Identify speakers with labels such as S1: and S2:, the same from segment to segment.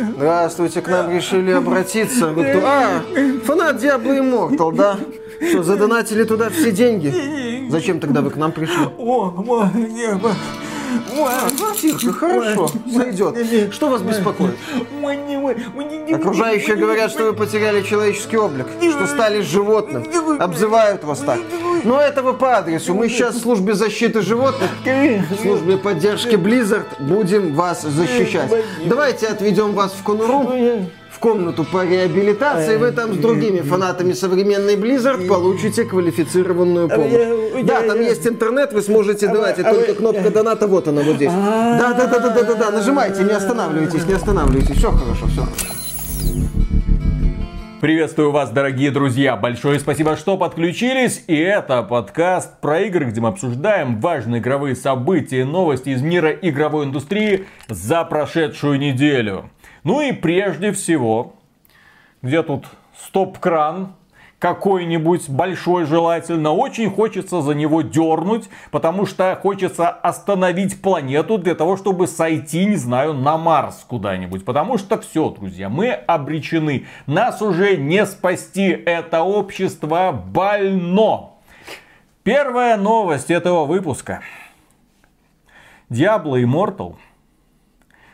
S1: Здравствуйте, к нам решили обратиться. Вы кто? А, фанат Diablo Immortal, да? Что, задонатили туда все деньги? Зачем тогда вы к нам пришли?
S2: О, мое небо.
S1: Тихо, хорошо, сойдет. Что вас беспокоит? Окружающие говорят, что вы потеряли человеческий облик, что стали животным, обзывают вас так. Но это вы по адресу. Мы сейчас в службе защиты животных, в службе поддержки Blizzard будем вас защищать. Давайте отведем вас в конуру комнату по реабилитации, вы там с другими фанатами современной Blizzard получите квалифицированную помощь. Да, там есть интернет, вы сможете донатить, только кнопка доната вот она вот здесь. Да, да, да, да, да, да, да, нажимайте, не останавливайтесь, не останавливайтесь, все хорошо, все.
S3: Приветствую вас, дорогие друзья! Большое спасибо, что подключились. И это подкаст про игры, где мы обсуждаем важные игровые события и новости из мира игровой индустрии за прошедшую неделю. Ну и прежде всего, где тут стоп-кран, какой-нибудь большой желательно. Очень хочется за него дернуть, потому что хочется остановить планету для того, чтобы сойти, не знаю, на Марс куда-нибудь. Потому что все, друзья, мы обречены. Нас уже не спасти. Это общество больно. Первая новость этого выпуска. Diablo Immortal –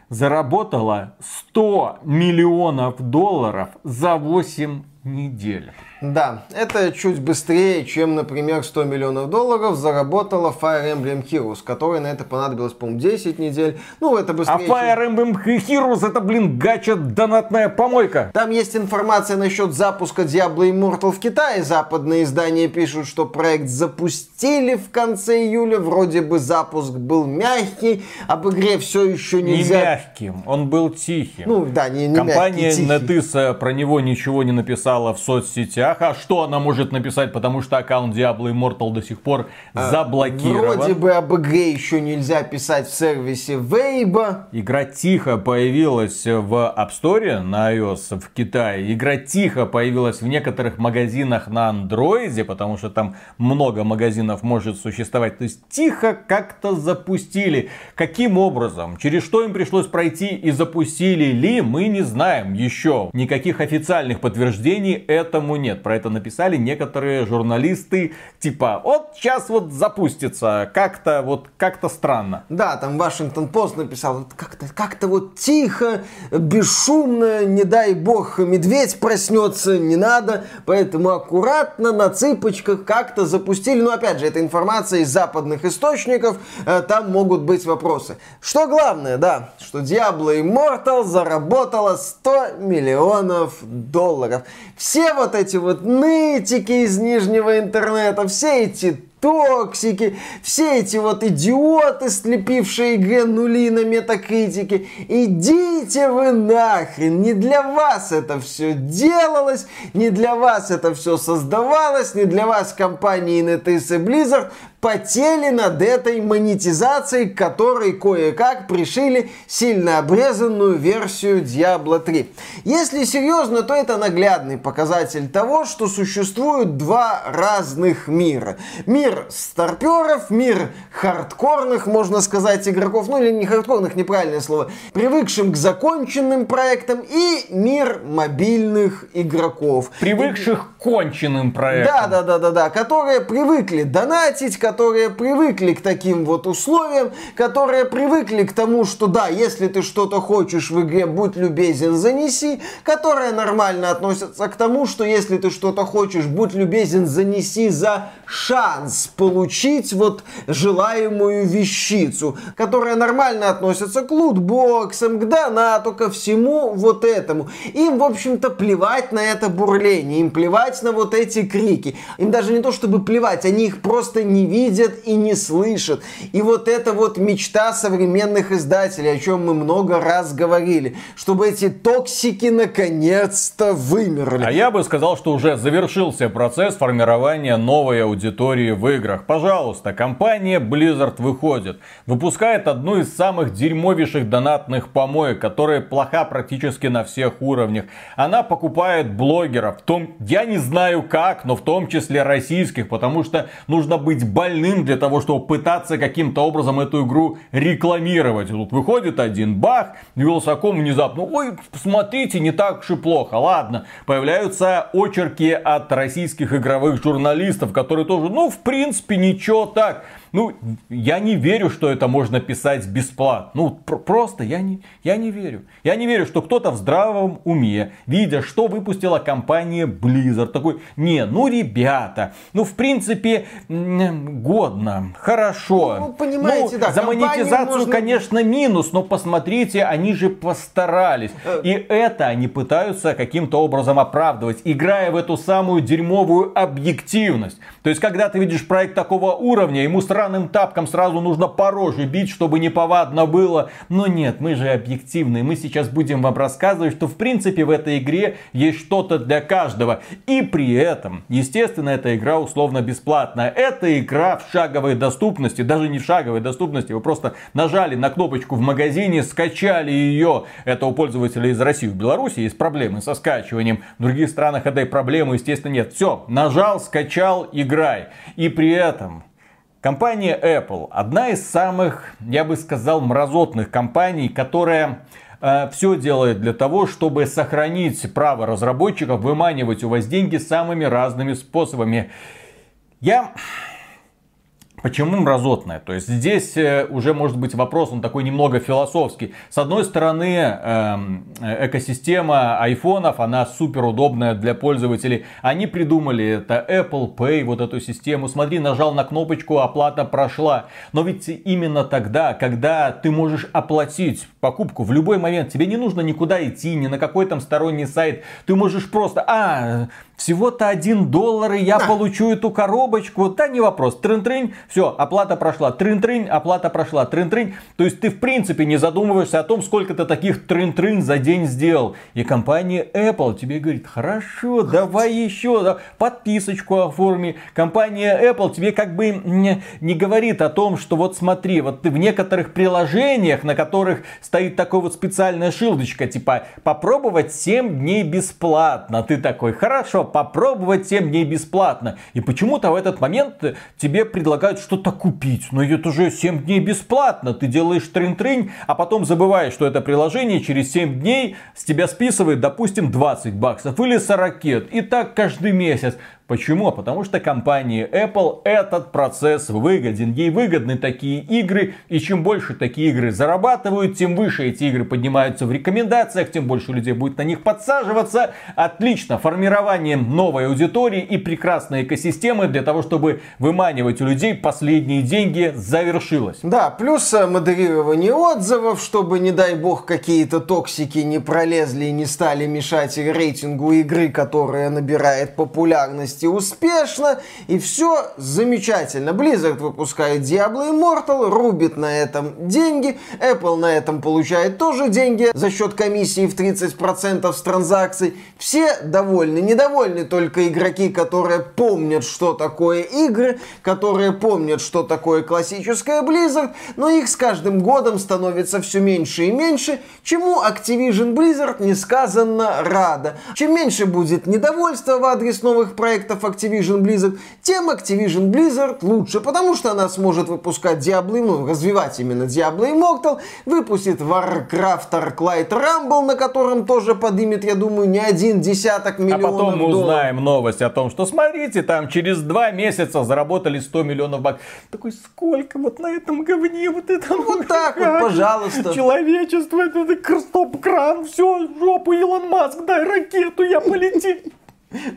S3: заработала 100 миллионов долларов за 8 недель.
S1: Да, это чуть быстрее, чем, например, 100 миллионов долларов заработала Fire Emblem Heroes, которой на это понадобилось, по-моему, 10 недель. Ну, это быстрее.
S3: А Fire Emblem Heroes это, блин, гача донатная помойка.
S1: Там есть информация насчет запуска Diablo Immortal в Китае. Западные издания пишут, что проект запустили в конце июля. Вроде бы запуск был мягкий, об игре все еще нельзя...
S3: Не мягким, он был тихим.
S1: Ну, да, не, не
S3: Компания
S1: мягкий,
S3: NetEase про него ничего не написала в соцсетях новостях. А что она может написать, потому что аккаунт Diablo Immortal до сих пор а, заблокирован.
S1: Вроде бы об игре еще нельзя писать в сервисе Weibo.
S3: Игра тихо появилась в App Store на iOS в Китае. Игра тихо появилась в некоторых магазинах на андроиде, потому что там много магазинов может существовать. То есть тихо как-то запустили. Каким образом? Через что им пришлось пройти и запустили ли, мы не знаем еще. Никаких официальных подтверждений этому нет нет. Про это написали некоторые журналисты, типа, вот сейчас вот запустится, как-то вот, как-то странно.
S1: Да, там Вашингтон Пост написал, как-то как вот тихо, бесшумно, не дай бог, медведь проснется, не надо, поэтому аккуратно, на цыпочках как-то запустили. Но опять же, это информация из западных источников, э, там могут быть вопросы. Что главное, да, что Diablo Immortal заработала 100 миллионов долларов. Все вот эти вот нытики из нижнего интернета, все эти токсики, все эти вот идиоты, слепившие игре нули на метакритике. Идите вы нахрен, не для вас это все делалось, не для вас это все создавалось, не для вас компании NetEase и Blizzard потели над этой монетизацией, которой кое-как пришили сильно обрезанную версию Diablo 3. Если серьезно, то это наглядный показатель того, что существуют два разных мира. Мир старперов, мир хардкорных, можно сказать, игроков, ну или не хардкорных, неправильное слово, привыкшим к законченным проектам, и мир мобильных игроков.
S3: Привыкших конченным проектам.
S1: Да, да, да, да, да, которые привыкли донатить, которые привыкли к таким вот условиям, которые привыкли к тому, что да, если ты что-то хочешь в игре, будь любезен, занеси, которые нормально относятся к тому, что если ты что-то хочешь, будь любезен, занеси за шанс получить вот желаемую вещицу, которые нормально относятся к лутбоксам, к донату, ко всему вот этому. Им, в общем-то, плевать на это бурление, им плевать на вот эти крики. Им даже не то, чтобы плевать, они их просто не видят и не слышат. И вот это вот мечта современных издателей, о чем мы много раз говорили, чтобы эти токсики наконец-то вымерли.
S3: А я бы сказал, что уже завершился процесс формирования новой аудитории в играх. Пожалуйста, компания Blizzard выходит, выпускает одну из самых дерьмовейших донатных помоек, которая плоха практически на всех уровнях. Она покупает блогеров, том, я не знаю как, но в том числе российских, потому что нужно быть больным для того, чтобы пытаться каким-то образом эту игру рекламировать. Тут выходит один бах, Вилсаком внезапно, ой, смотрите, не так уж и плохо. Ладно, появляются очерки от российских игровых журналистов, которые тоже, ну, в принципе, ничего так. Ну, я не верю, что это можно писать бесплатно. Ну, пр- просто я не, я не верю. Я не верю, что кто-то в здравом уме, видя, что выпустила компания Blizzard, такой, не, ну, ребята, ну, в принципе, годно, хорошо.
S1: Ну, понимаете, да,
S3: За монетизацию,
S1: можно...
S3: конечно, минус, но посмотрите, они же постарались. Э. И это они пытаются каким-то образом оправдывать, играя в эту самую дерьмовую объективность. То есть, когда ты видишь проект такого уровня, ему сраным тапком сразу нужно по роже бить, чтобы не повадно было. Но нет, мы же объективные. Мы сейчас будем вам рассказывать, что в принципе в этой игре есть что-то для каждого. И при этом, естественно, эта игра условно бесплатная. Это игра в шаговой доступности, даже не в шаговой доступности. Вы просто нажали на кнопочку в магазине, скачали ее. Это у пользователей из России. В Беларуси есть проблемы со скачиванием. В других странах этой проблемы, естественно, нет. Все, нажал, скачал, игра играй. И при этом компания Apple одна из самых, я бы сказал, мразотных компаний, которая э, все делает для того, чтобы сохранить право разработчиков выманивать у вас деньги самыми разными способами. Я Почему мразотная? То есть здесь э, уже может быть вопрос, он такой немного философский. С одной стороны, эм, экосистема айфонов, она супер удобная для пользователей. Они придумали это Apple Pay, вот эту систему. Смотри, нажал на кнопочку, оплата прошла. Но ведь именно тогда, когда ты можешь оплатить покупку в любой момент, тебе не нужно никуда идти, ни на какой там сторонний сайт. Ты можешь просто, а, всего-то один доллар, и я получу эту коробочку. Да, не вопрос. Трын-трынь, все, оплата прошла. Трын-трынь, оплата прошла. Трын-трынь. То есть ты в принципе не задумываешься о том, сколько ты таких трын-трынь за день сделал. И компания Apple тебе говорит, хорошо, давай еще, да, подписочку оформи. Компания Apple тебе как бы не, не говорит о том, что вот смотри, вот ты в некоторых приложениях, на которых стоит такой вот специальная шилдочка, типа попробовать 7 дней бесплатно. Ты такой, хорошо, попробовать 7 дней бесплатно. И почему-то в этот момент тебе предлагают что-то купить. Но это уже 7 дней бесплатно. Ты делаешь трын-трынь, а потом забываешь, что это приложение через 7 дней с тебя списывает, допустим, 20 баксов или 40. И так каждый месяц. Почему? Потому что компании Apple этот процесс выгоден. Ей выгодны такие игры, и чем больше такие игры зарабатывают, тем выше эти игры поднимаются в рекомендациях, тем больше людей будет на них подсаживаться. Отлично, формирование новой аудитории и прекрасной экосистемы для того, чтобы выманивать у людей последние деньги завершилось.
S1: Да, плюс э, модерирование отзывов, чтобы, не дай бог, какие-то токсики не пролезли и не стали мешать рейтингу игры, которая набирает популярность запусти успешно, и все замечательно. Blizzard выпускает Diablo Immortal, рубит на этом деньги, Apple на этом получает тоже деньги за счет комиссии в 30% с транзакций. Все довольны, недовольны только игроки, которые помнят, что такое игры, которые помнят, что такое классическая Blizzard, но их с каждым годом становится все меньше и меньше, чему Activision Blizzard несказанно рада. Чем меньше будет недовольства в адрес новых проектов, проектов Activision Blizzard, тем Activision Blizzard лучше, потому что она сможет выпускать Diablo, ну, развивать именно Diablo Immortal, выпустит Warcraft Arclight Rumble, на котором тоже подымет, я думаю, не один десяток миллионов
S3: А потом мы
S1: долларов.
S3: узнаем новость о том, что смотрите, там через два месяца заработали 100 миллионов баксов. Такой, сколько вот на этом говне вот это
S1: Вот так вот, пожалуйста.
S3: Человечество, это, это стоп-кран, все, жопу, Илон Маск, дай ракету, я полетел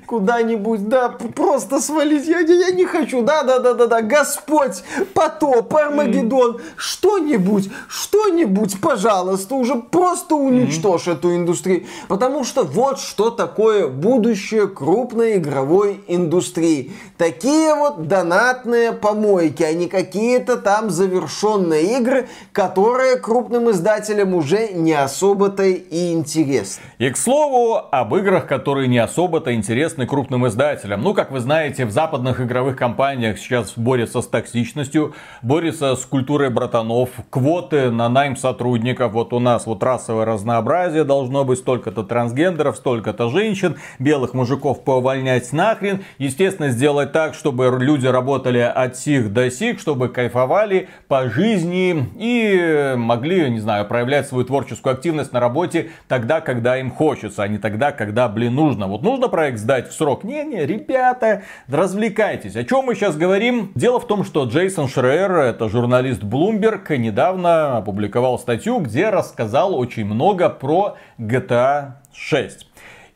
S1: куда-нибудь, да, просто свалить. Я, я, не хочу, да, да, да, да, да, Господь, потоп, Армагеддон, mm. что-нибудь, что-нибудь, пожалуйста, уже просто уничтожь mm. эту индустрию. Потому что вот что такое будущее крупной игровой индустрии. Такие вот донатные помойки, а не какие-то там завершенные игры, которые крупным издателям уже не особо-то и интересны.
S3: И к слову, об играх, которые не особо-то интересны интересны крупным издателям. Ну, как вы знаете, в западных игровых компаниях сейчас борются с токсичностью, борются с культурой братанов, квоты на найм сотрудников. Вот у нас вот расовое разнообразие должно быть, столько-то трансгендеров, столько-то женщин, белых мужиков поувольнять нахрен. Естественно, сделать так, чтобы люди работали от сих до сих, чтобы кайфовали по жизни и могли, не знаю, проявлять свою творческую активность на работе тогда, когда им хочется, а не тогда, когда, блин, нужно. Вот нужно проект сдать в срок? Не-не, ребята, развлекайтесь. О чем мы сейчас говорим? Дело в том, что Джейсон Шрейер, это журналист Bloomberg, недавно опубликовал статью, где рассказал очень много про GTA 6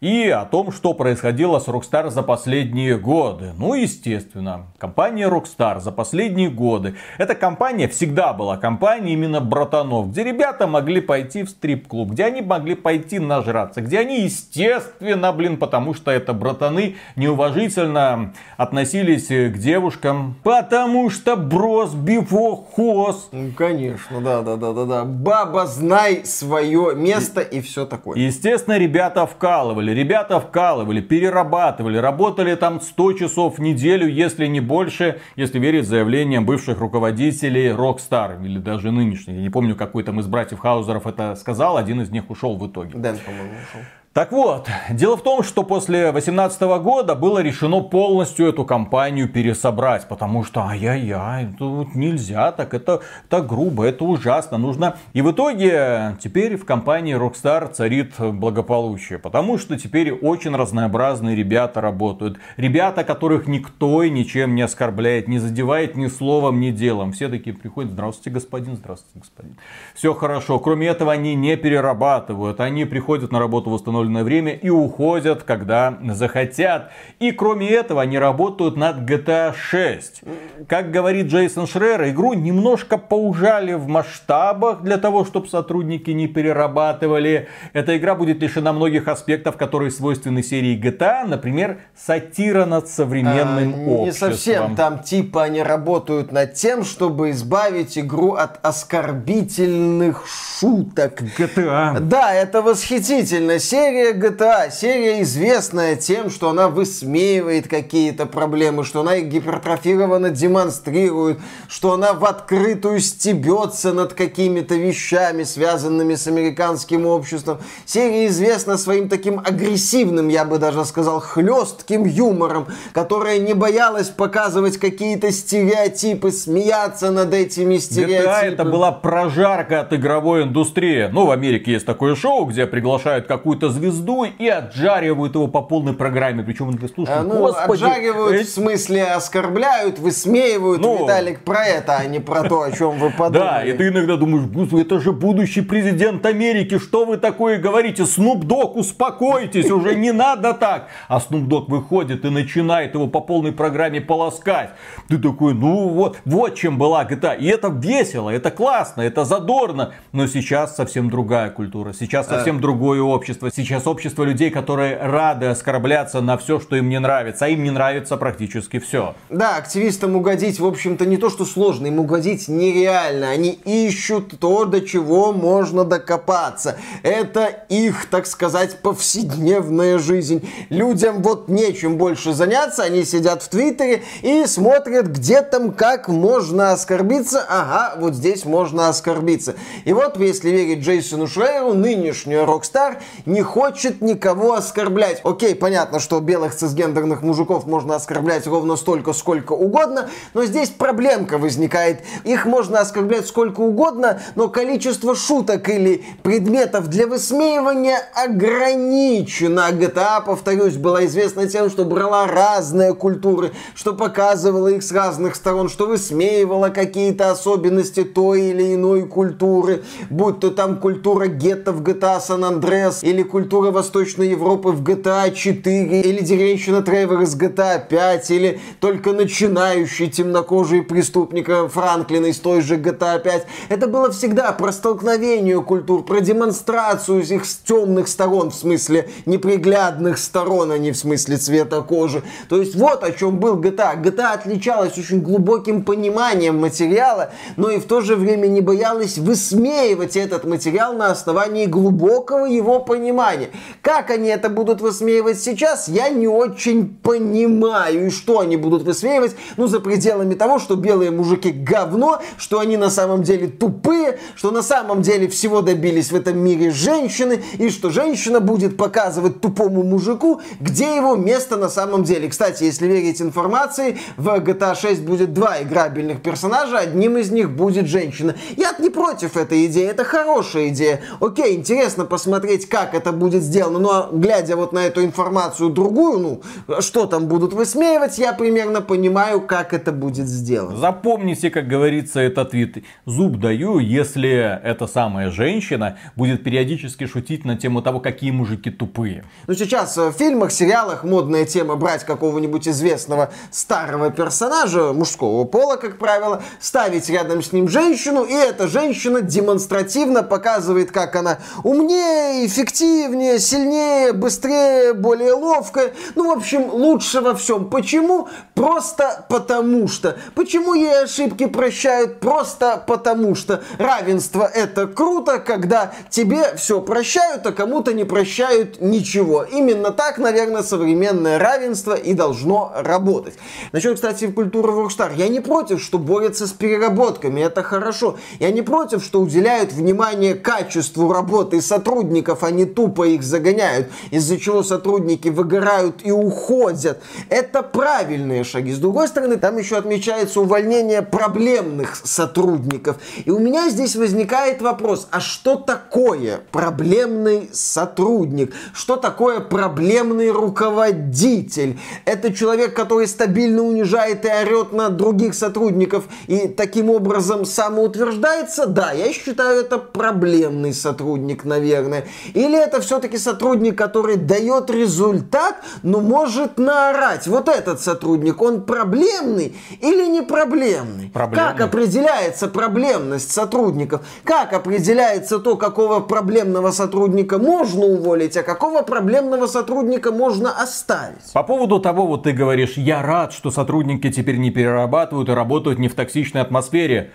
S3: и о том, что происходило с Rockstar за последние годы. Ну, естественно, компания Rockstar за последние годы. Эта компания всегда была компанией именно братанов, где ребята могли пойти в стрип-клуб, где они могли пойти нажраться, где они, естественно, блин, потому что это братаны, неуважительно относились к девушкам, потому что брос бифохоз.
S1: Ну, конечно, да, да, да, да, да. Баба, знай свое место и, и все такое.
S3: Естественно, ребята вкалывали Ребята вкалывали, перерабатывали, работали там 100 часов в неделю, если не больше, если верить заявлениям бывших руководителей Rockstar, или даже нынешних. Я не помню, какой там из братьев Хаузеров это сказал, один из них ушел в итоге.
S1: Дэн, по-моему, ушел.
S3: Так вот, дело в том, что после 2018 года было решено полностью эту компанию пересобрать, потому что ай-яй-яй, тут нельзя так, это, это грубо, это ужасно, нужно... И в итоге теперь в компании Rockstar царит благополучие, потому что теперь очень разнообразные ребята работают. Ребята, которых никто и ничем не оскорбляет, не задевает ни словом, ни делом. Все такие приходят, здравствуйте, господин, здравствуйте, господин. Все хорошо. Кроме этого, они не перерабатывают, они приходят на работу в установленном установленное время и уходят, когда захотят. И кроме этого, они работают над GTA 6. Как говорит Джейсон Шрер, игру немножко поужали в масштабах для того, чтобы сотрудники не перерабатывали. Эта игра будет лишена многих аспектов, которые свойственны серии GTA, например, сатира над современным а, обществом.
S1: Не совсем, там типа они работают над тем, чтобы избавить игру от оскорбительных шуток.
S3: GTA.
S1: Да, это восхитительно. Серия серия GTA, серия известная тем, что она высмеивает какие-то проблемы, что она их гипертрофированно демонстрирует, что она в открытую стебется над какими-то вещами, связанными с американским обществом. Серия известна своим таким агрессивным, я бы даже сказал, хлестким юмором, которая не боялась показывать какие-то стереотипы, смеяться над этими стереотипами.
S3: GTA это была прожарка от игровой индустрии. Ну, в Америке есть такое шоу, где приглашают какую-то звезду звезду и отжаривают его по полной программе. Причем он слушай, а,
S1: ну, господи, отжаривают э... в смысле оскорбляют, высмеивают, ну, Виталик, про это, а не про то, о чем вы подумали.
S3: Да, и ты иногда думаешь, это же будущий президент Америки, что вы такое говорите? Снуп Дог, успокойтесь, уже не надо так. А Снуп Дог выходит и начинает его по полной программе полоскать. Ты такой, ну вот, вот чем была GTA. И это весело, это классно, это задорно. Но сейчас совсем другая культура, сейчас э. совсем другое общество. Сейчас сейчас общество людей, которые рады оскорбляться на все, что им не нравится, а им не нравится практически все.
S1: Да, активистам угодить, в общем-то, не то, что сложно, им угодить нереально. Они ищут то, до чего можно докопаться. Это их, так сказать, повседневная жизнь. Людям вот нечем больше заняться, они сидят в Твиттере и смотрят, где там как можно оскорбиться. Ага, вот здесь можно оскорбиться. И вот, если верить Джейсону Шрейеру, нынешняя Rockstar не хочет никого оскорблять. Окей, понятно, что белых цисгендерных мужиков можно оскорблять ровно столько, сколько угодно, но здесь проблемка возникает. Их можно оскорблять сколько угодно, но количество шуток или предметов для высмеивания ограничено. GTA, повторюсь, была известна тем, что брала разные культуры, что показывала их с разных сторон, что высмеивала какие-то особенности той или иной культуры, будь то там культура гетто в GTA San Andreas или культура культура Восточной Европы в GTA 4, или деревенщина Тревор из GTA 5, или только начинающий темнокожий преступник Франклин из той же GTA 5. Это было всегда про столкновение культур, про демонстрацию их с темных сторон, в смысле неприглядных сторон, а не в смысле цвета кожи. То есть вот о чем был GTA. GTA отличалась очень глубоким пониманием материала, но и в то же время не боялась высмеивать этот материал на основании глубокого его понимания внимание. Как они это будут высмеивать сейчас, я не очень понимаю. И что они будут высмеивать, ну, за пределами того, что белые мужики говно, что они на самом деле тупые, что на самом деле всего добились в этом мире женщины, и что женщина будет показывать тупому мужику, где его место на самом деле. Кстати, если верить информации, в GTA 6 будет два играбельных персонажа, одним из них будет женщина. Я не против этой идеи, это хорошая идея. Окей, интересно посмотреть, как это будет сделано, но глядя вот на эту информацию другую, ну, что там будут высмеивать, я примерно понимаю, как это будет сделано.
S3: Запомните, как говорится, этот вид. Зуб даю, если эта самая женщина будет периодически шутить на тему того, какие мужики тупые.
S1: Ну, сейчас в фильмах, сериалах модная тема брать какого-нибудь известного старого персонажа, мужского пола, как правило, ставить рядом с ним женщину, и эта женщина демонстративно показывает, как она умнее, эффективнее, сильнее, быстрее, более ловкая. Ну, в общем, лучше во всем. Почему? Просто потому что. Почему ей ошибки прощают? Просто потому что. Равенство это круто, когда тебе все прощают, а кому-то не прощают ничего. Именно так, наверное, современное равенство и должно работать. Насчет, кстати, культуры Rockstar. Я не против, что борются с переработками, это хорошо. Я не против, что уделяют внимание качеству работы сотрудников, а не тупо их загоняют, из-за чего сотрудники выгорают и уходят. Это правильные шаги. С другой стороны, там еще отмечается увольнение проблемных сотрудников. И у меня здесь возникает вопрос, а что такое проблемный сотрудник? Что такое проблемный руководитель? Это человек, который стабильно унижает и орет на других сотрудников и таким образом самоутверждается? Да, я считаю, это проблемный сотрудник, наверное. Или это все-таки сотрудник, который дает результат, но может наорать? Вот этот сотрудник, он проблемный или не проблемный?
S3: Проблемный.
S1: Как определяется проблемность сотрудников? Как определяется то, какого проблемного сотрудника можно уволить, а какого проблемного сотрудника можно оставить?
S3: По поводу того, вот ты говоришь, я рад, что сотрудники теперь не перерабатывают и работают не в токсичной атмосфере.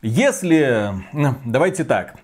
S3: Если, ну, давайте так,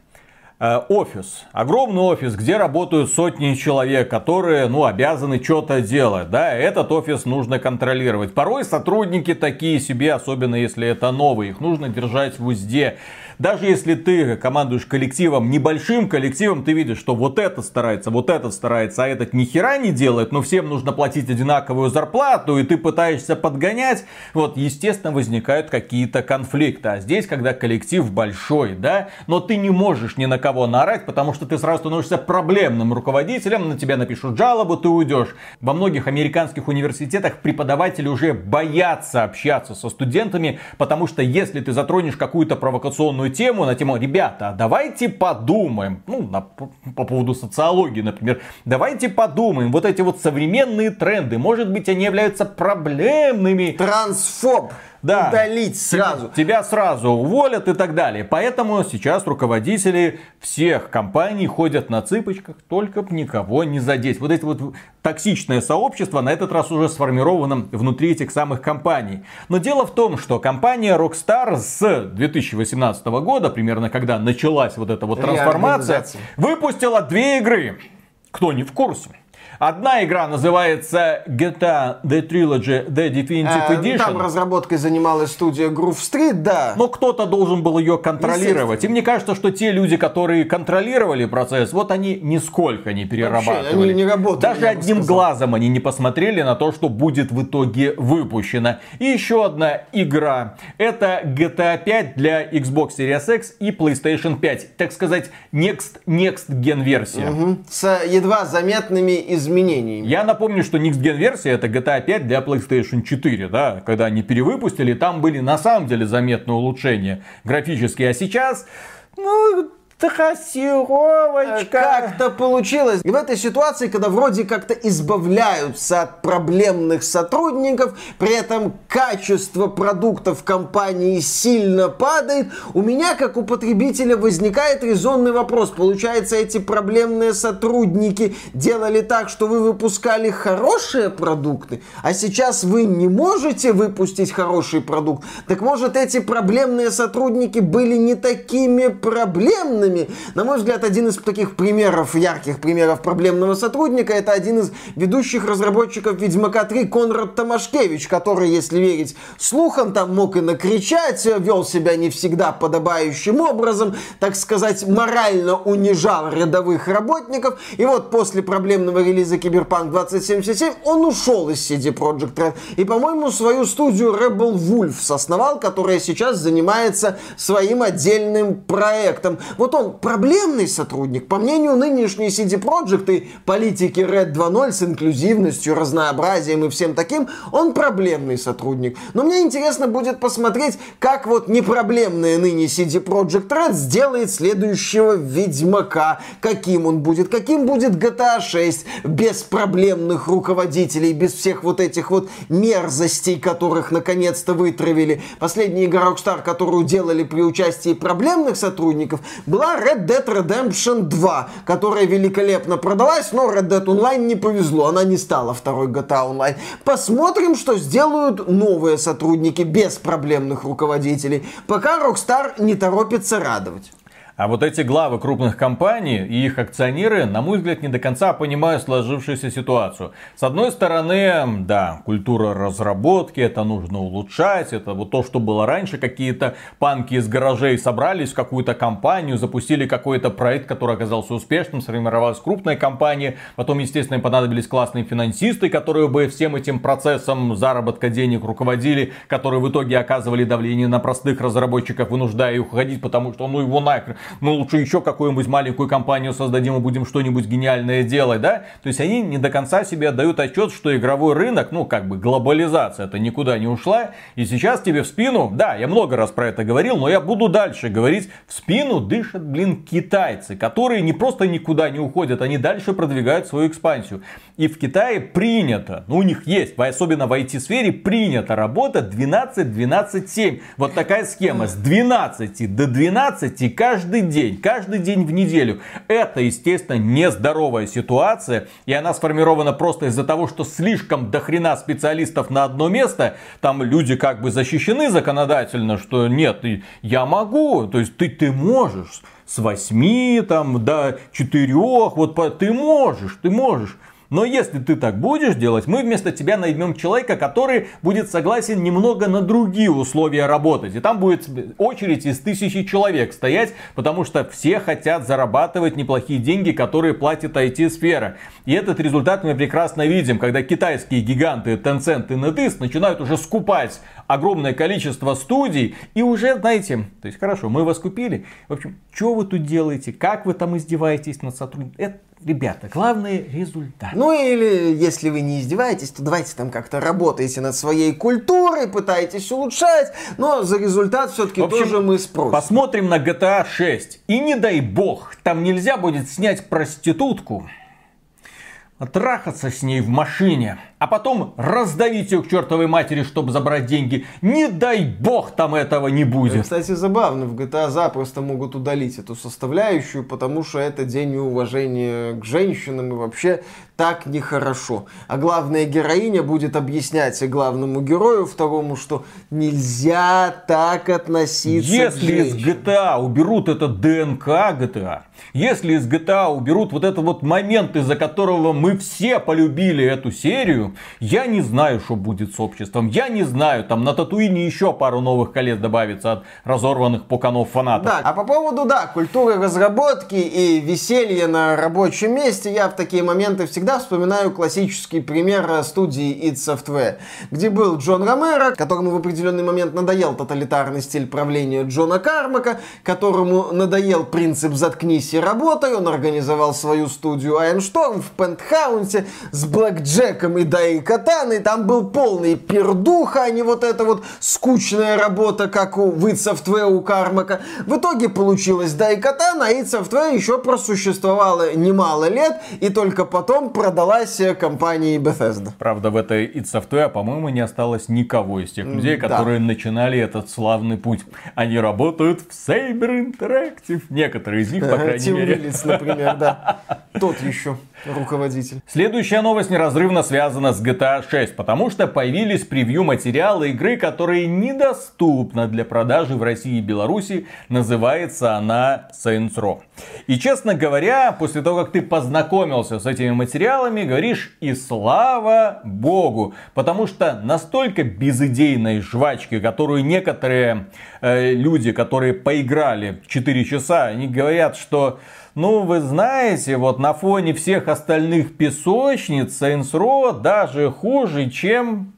S3: офис, огромный офис, где работают сотни человек, которые, ну, обязаны что-то делать, да, этот офис нужно контролировать. Порой сотрудники такие себе, особенно если это новые, их нужно держать в узде. Даже если ты командуешь коллективом, небольшим коллективом, ты видишь, что вот этот старается, вот этот старается, а этот ни хера не делает, но всем нужно платить одинаковую зарплату, и ты пытаешься подгонять, вот, естественно, возникают какие-то конфликты. А здесь, когда коллектив большой, да, но ты не можешь ни на кого наорать, потому что ты сразу становишься проблемным руководителем, на тебя напишут жалобу, ты уйдешь. Во многих американских университетах преподаватели уже боятся общаться со студентами, потому что если ты затронешь какую-то провокационную тему, на тему, ребята, давайте подумаем, ну, на, по поводу социологии, например, давайте подумаем, вот эти вот современные тренды, может быть, они являются проблемными.
S1: Трансфоб.
S3: Да.
S1: Удалить сразу.
S3: Тебя сразу уволят и так далее. Поэтому сейчас руководители всех компаний ходят на цыпочках, только б никого не задеть. Вот это вот токсичное сообщество на этот раз уже сформировано внутри этих самых компаний. Но дело в том, что компания Rockstar с 2018 года, примерно когда началась вот эта вот трансформация, выпустила две игры. Кто не в курсе? Одна игра называется GTA The Trilogy The Definitive
S1: А,
S3: Edition.
S1: Там разработкой занималась студия Groove Street, да.
S3: Но кто-то должен был ее контролировать. И мне кажется, что те люди, которые контролировали процесс, вот они нисколько не перерабатывали.
S1: Вообще, они не работали,
S3: Даже одним
S1: сказал.
S3: глазом они не посмотрели на то, что будет в итоге выпущено. И еще одна игра. Это GTA 5 для Xbox Series X и PlayStation 5. Так сказать, next, next gen версия.
S1: Мгм. С едва заметными изменениями.
S3: Я напомню, что Next Gen версия это GTA 5 для PlayStation 4, да, когда они перевыпустили, там были на самом деле заметные улучшения графические, а сейчас, ну, трассировочка.
S1: Как-то получилось. И в этой ситуации, когда вроде как-то избавляются от проблемных сотрудников, при этом качество продуктов компании сильно падает, у меня, как у потребителя, возникает резонный вопрос. Получается, эти проблемные сотрудники делали так, что вы выпускали хорошие продукты, а сейчас вы не можете выпустить хороший продукт. Так может, эти проблемные сотрудники были не такими проблемными, проблемными. На мой взгляд, один из таких примеров, ярких примеров проблемного сотрудника, это один из ведущих разработчиков Ведьмака 3 Конрад Томашкевич, который, если верить слухам, там мог и накричать, вел себя не всегда подобающим образом, так сказать, морально унижал рядовых работников. И вот после проблемного релиза Киберпанк 2077 он ушел из CD Projekt Red. И, по-моему, свою студию Rebel Wolves основал, которая сейчас занимается своим отдельным проектом. Вот он проблемный сотрудник. По мнению нынешней CD Projekt и политики Red 2.0 с инклюзивностью, разнообразием и всем таким, он проблемный сотрудник. Но мне интересно будет посмотреть, как вот непроблемная ныне CD Projekt Red сделает следующего Ведьмака. Каким он будет, каким будет GTA 6 без проблемных руководителей, без всех вот этих вот мерзостей, которых наконец-то вытравили. Последняя игра Rockstar, которую делали при участии проблемных сотрудников, была Red Dead Redemption 2, которая великолепно продалась, но Red Dead Online не повезло, она не стала второй GTA Online. Посмотрим, что сделают новые сотрудники без проблемных руководителей, пока Rockstar не торопится радовать.
S3: А вот эти главы крупных компаний и их акционеры, на мой взгляд, не до конца понимают сложившуюся ситуацию. С одной стороны, да, культура разработки, это нужно улучшать, это вот то, что было раньше, какие-то панки из гаражей собрались в какую-то компанию, запустили какой-то проект, который оказался успешным, сформировалась крупная компания, потом, естественно, им понадобились классные финансисты, которые бы всем этим процессом заработка денег руководили, которые в итоге оказывали давление на простых разработчиков, вынуждая их уходить, потому что ну его нахрен, мы лучше еще какую-нибудь маленькую компанию создадим и будем что-нибудь гениальное делать, да? То есть они не до конца себе отдают отчет, что игровой рынок, ну как бы глобализация это никуда не ушла. И сейчас тебе в спину, да, я много раз про это говорил, но я буду дальше говорить, в спину дышат, блин, китайцы, которые не просто никуда не уходят, они дальше продвигают свою экспансию. И в Китае принято, ну у них есть, особенно в IT-сфере, принято работа 12-12-7. Вот такая схема, с 12 до 12 каждый каждый день, каждый день в неделю. Это, естественно, нездоровая ситуация, и она сформирована просто из-за того, что слишком дохрена специалистов на одно место, там люди как бы защищены законодательно, что нет, я могу, то есть ты, ты можешь с 8 там, до 4, вот ты можешь, ты можешь. Но если ты так будешь делать, мы вместо тебя наймем человека, который будет согласен немного на другие условия работать. И там будет очередь из тысячи человек стоять, потому что все хотят зарабатывать неплохие деньги, которые платит IT-сфера. И этот результат мы прекрасно видим, когда китайские гиганты Tencent и NetEase начинают уже скупать огромное количество студий и уже, знаете, то есть хорошо, мы вас купили. В общем, что вы тут делаете, как вы там издеваетесь над сотрудниками, Ребята, главный результат.
S1: Ну или, если вы не издеваетесь, то давайте там как-то работаете над своей культурой, пытаетесь улучшать, но за результат все-таки тоже мы спросим.
S3: Посмотрим на GTA 6. И не дай бог, там нельзя будет снять проститутку, трахаться с ней в машине а потом раздавить ее к чертовой матери, чтобы забрать деньги. Не дай бог там этого не будет.
S1: Кстати, забавно, в GTA запросто могут удалить эту составляющую, потому что это день неуважения к женщинам и вообще так нехорошо. А главная героиня будет объяснять главному герою второму, что нельзя так относиться
S3: Если из GTA уберут это ДНК GTA, если из GTA уберут вот этот вот момент, из-за которого мы все полюбили эту серию, я не знаю, что будет с обществом. Я не знаю, там на Татуине еще пару новых колец добавится от разорванных пуканов фанатов.
S1: Да, а по поводу, да, культуры разработки и веселья на рабочем месте, я в такие моменты всегда вспоминаю классический пример студии id Software, где был Джон Ромеро, которому в определенный момент надоел тоталитарный стиль правления Джона Кармака, которому надоел принцип «заткнись и работай», он организовал свою студию Айншторм в Пентхаунсе с Блэк Джеком и Дай Катаны, там был полный пердуха, а не вот эта вот скучная работа, как у Software у Кармака. В итоге получилось Дай Катана, а Software еще просуществовала немало лет, и только потом продалась компании Bethesda.
S3: Правда, в этой id Software, по-моему, не осталось никого из тех людей, да. которые начинали этот славный путь. Они работают в Saber Interactive. Некоторые из них, по крайней
S1: Тим
S3: мере.
S1: Например, да. Тот еще руководитель.
S3: Следующая новость неразрывно связана с GTA 6, потому что появились превью материалы игры, которые недоступны для продажи в России и Беларуси. Называется она Saints Row. И честно говоря, после того, как ты познакомился с этими материалами, говоришь и слава богу, потому что настолько безыдейной жвачки, которую некоторые э, люди, которые поиграли 4 часа, они говорят, что ну, вы знаете, вот на фоне всех остальных песочниц Saints Row даже хуже, чем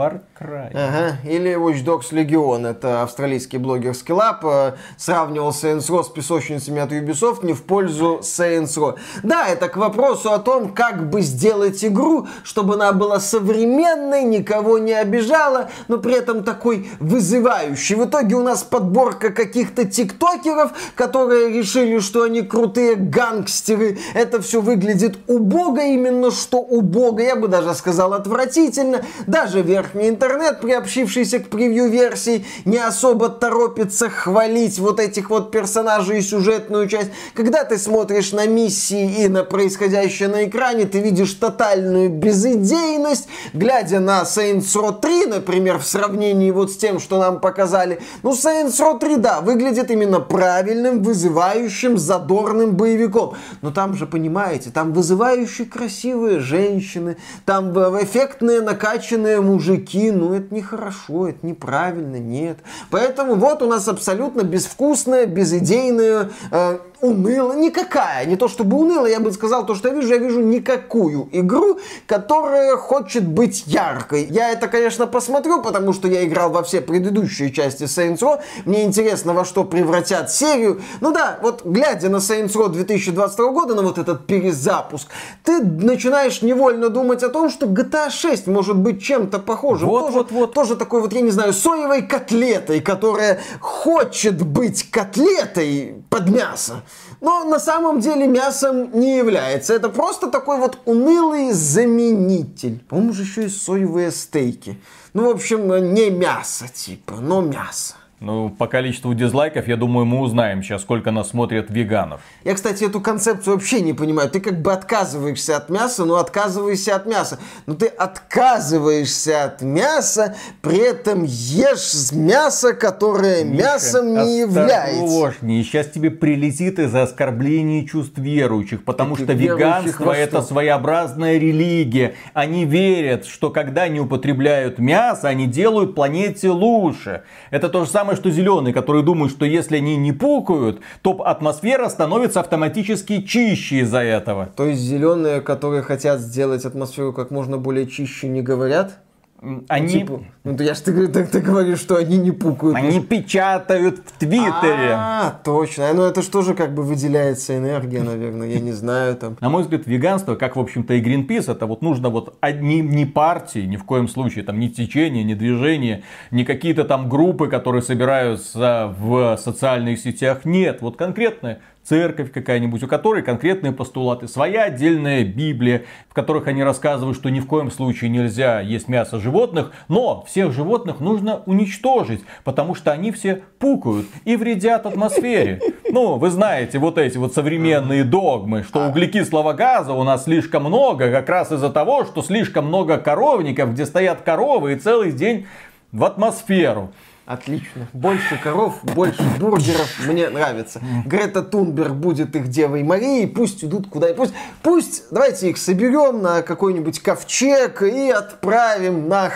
S3: Far Cry.
S1: Ага. Или Watch Dogs Legion. Это австралийский блогер Skillab. э, Сравнивал Saints Row с песочницами от Ubisoft не в пользу Saints Row. Да, это к вопросу о том, как бы сделать игру, чтобы она была современной, никого не обижала, но при этом такой вызывающей. В итоге у нас подборка каких-то тиктокеров, которые решили, что они крутые гангстеры. Это все выглядит убого, именно что убого. Я бы даже сказал отвратительно. Даже верхний интернет, приобщившийся к превью-версии, не особо торопится хвалить вот этих вот персонажей и сюжетную часть. Когда ты смотришь на миссии и на происходящее на экране, ты видишь тотальную безыдейность. Глядя на Saints Row 3, например, в сравнении вот с тем, что нам показали, ну, Saints Row 3, да, выглядит именно правильным, вызывающим, задорным боевиком. Но там же, понимаете, там вызывающие красивые женщины, там эффектные накачанные мужики, ну, это нехорошо, это неправильно, нет. Поэтому вот у нас абсолютно безвкусная, безыдейная, э, уныло, никакая, не то чтобы уныло, я бы сказал, то, что я вижу, я вижу никакую игру, которая хочет быть яркой. Я это, конечно, посмотрю, потому что я играл во все предыдущие части Saints Row, мне интересно, во что превратят серию. Ну да, вот глядя на Saints Row 2022 года, на вот этот перезапуск, ты начинаешь невольно думать о том, что GTA 6 может быть чем-то похожим.
S3: Вот,
S1: тоже,
S3: вот, вот.
S1: тоже такой вот, я не знаю, соевой котлетой, которая хочет быть котлетой под мясо. Но на самом деле мясом не является. Это просто такой вот унылый заменитель. По-моему, же еще и соевые стейки. Ну, в общем, не мясо типа, но мясо.
S3: Ну, по количеству дизлайков, я думаю, мы узнаем сейчас, сколько нас смотрят веганов.
S1: Я, кстати, эту концепцию вообще не понимаю. Ты как бы отказываешься от мяса, но отказываешься от мяса. Но ты отказываешься от мяса, при этом ешь мясо, которое мясом не является.
S3: Осторожнее, сейчас тебе прилетит из-за оскорбления чувств верующих, потому
S1: Этих
S3: что веганство
S1: во
S3: это своеобразная религия. Они верят, что когда они употребляют мясо, они делают планете лучше. Это то же самое, что зеленые, которые думают, что если они не пукают, то атмосфера становится автоматически чище из-за этого.
S1: То есть зеленые, которые хотят сделать атмосферу как можно более чище, не говорят? Ну,
S3: Они,
S1: типа, ну ты- я ж ты, говорю- так ты говоришь, что они не пукают.
S3: они печатают в Твиттере.
S1: А, точно. Ну это же как бы выделяется энергия, наверное, я не знаю там.
S3: На мой взгляд, веганство, как, в общем-то, и Greenpeace, это вот нужно вот одни, не партии, ни в коем случае, там, ни течения, ни движения, ни какие-то там группы, которые собираются в социальных сетях. Нет, вот конкретная церковь какая-нибудь, у которой конкретные постулаты, своя отдельная Библия, в которых они рассказывают, что ни в коем случае нельзя есть мясо животных, но всех животных нужно уничтожить, потому что они все пукают и вредят атмосфере. Ну, вы знаете, вот эти вот современные догмы, что углекислого газа у нас слишком много, как раз из-за того, что слишком много коровников, где стоят коровы и целый день в атмосферу.
S1: Отлично. Больше коров, больше бургеров. Мне нравится. Грета Тунберг будет их Девой Марией. Пусть идут куда и пусть. Пусть давайте их соберем на какой-нибудь ковчег и отправим на...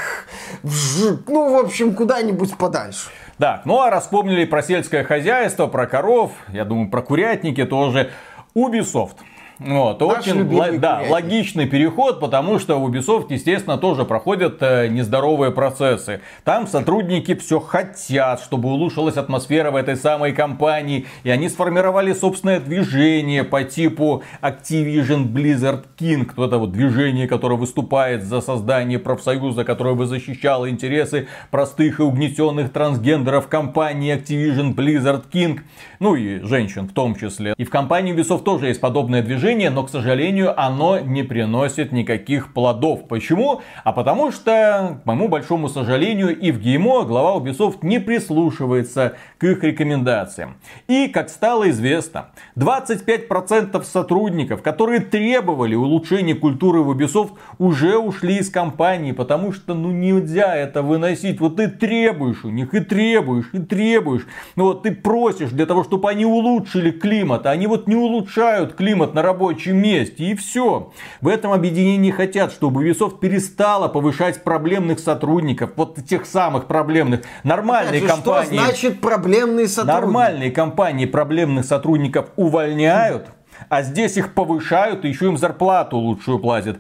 S1: в Ну, в общем, куда-нибудь подальше.
S3: Так, ну а раз вспомнили про сельское хозяйство, про коров, я думаю, про курятники тоже. Ubisoft. Вот,
S1: Наш
S3: очень ло- да,
S1: курятник.
S3: логичный переход, потому что в Ubisoft, естественно, тоже проходят э, нездоровые процессы. Там сотрудники все хотят, чтобы улучшилась атмосфера в этой самой компании, и они сформировали собственное движение по типу Activision Blizzard King, это вот движение, которое выступает за создание профсоюза, которое бы защищало интересы простых и угнетенных трансгендеров компании Activision Blizzard King, ну и женщин в том числе. И в компании Ubisoft тоже есть подобное движение, предложение, но, к сожалению, оно не приносит никаких плодов. Почему? А потому что, к моему большому сожалению, и в ГИМО глава Ubisoft не прислушивается к их рекомендациям. И, как стало известно, 25% сотрудников, которые требовали улучшения культуры в Ubisoft, уже ушли из компании, потому что ну нельзя это выносить. Вот ты требуешь у них и требуешь, и требуешь. Ну вот ты просишь для того, чтобы они улучшили климат, а они вот не улучшают климат на рабочем месте, и все. В этом объединении хотят, чтобы Ubisoft перестала повышать проблемных сотрудников, вот тех самых проблемных. Нормальные
S1: же,
S3: компании...
S1: Что значит проблемные сотрудники?
S3: Нормальные компании проблемных сотрудников увольняют, а здесь их повышают и еще им зарплату лучшую платят.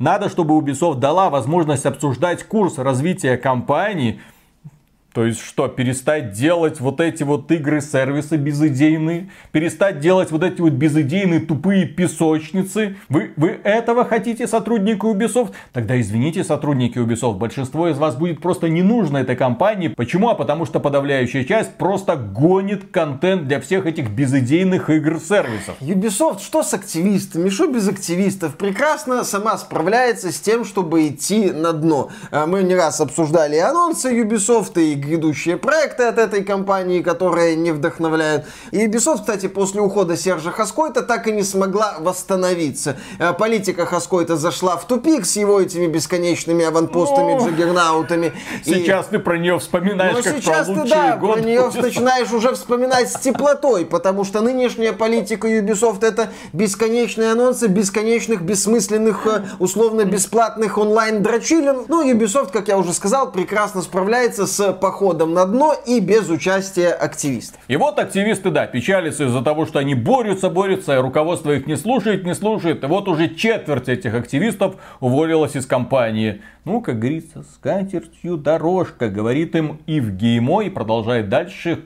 S3: Надо, чтобы Ubisoft дала возможность обсуждать курс развития компании, то есть что, перестать делать вот эти вот игры-сервисы безыдейные? Перестать делать вот эти вот безыдейные тупые песочницы? Вы, вы этого хотите, сотрудники Ubisoft? Тогда извините, сотрудники Ubisoft, большинство из вас будет просто не нужно этой компании. Почему? А потому что подавляющая часть просто гонит контент для всех этих безыдейных игр-сервисов.
S1: Ubisoft что с активистами, что без активистов? Прекрасно сама справляется с тем, чтобы идти на дно. А мы не раз обсуждали анонсы Ubisoft и грядущие проекты от этой компании, которые не вдохновляют. И Ubisoft, кстати, после ухода Сержа Хаскойта так и не смогла восстановиться. Э, политика Хаскойта зашла в тупик с его этими бесконечными аванпостами,
S3: Ну,
S1: джаггернаутами. И-
S3: Сейчас ты про нее вспоминаешь,
S1: но
S3: как
S1: сейчас
S3: про
S1: ты, да,
S3: год.
S1: про нее начинаешь уже вспоминать с теплотой, потому что нынешняя политика Ubisoft это бесконечные анонсы бесконечных, бессмысленных, э, условно-бесплатных онлайн-дрочилин. Ну, Ubisoft, как я уже сказал, прекрасно справляется с походом на дно и без участия активистов.
S3: И вот активисты, да, печалятся из-за того, что они борются, борются, и руководство их не слушает, не слушает. И вот уже четверть этих активистов уволилась из компании. Ну, как говорится, с катертью дорожка, говорит им Ивгеймо и продолжает дальше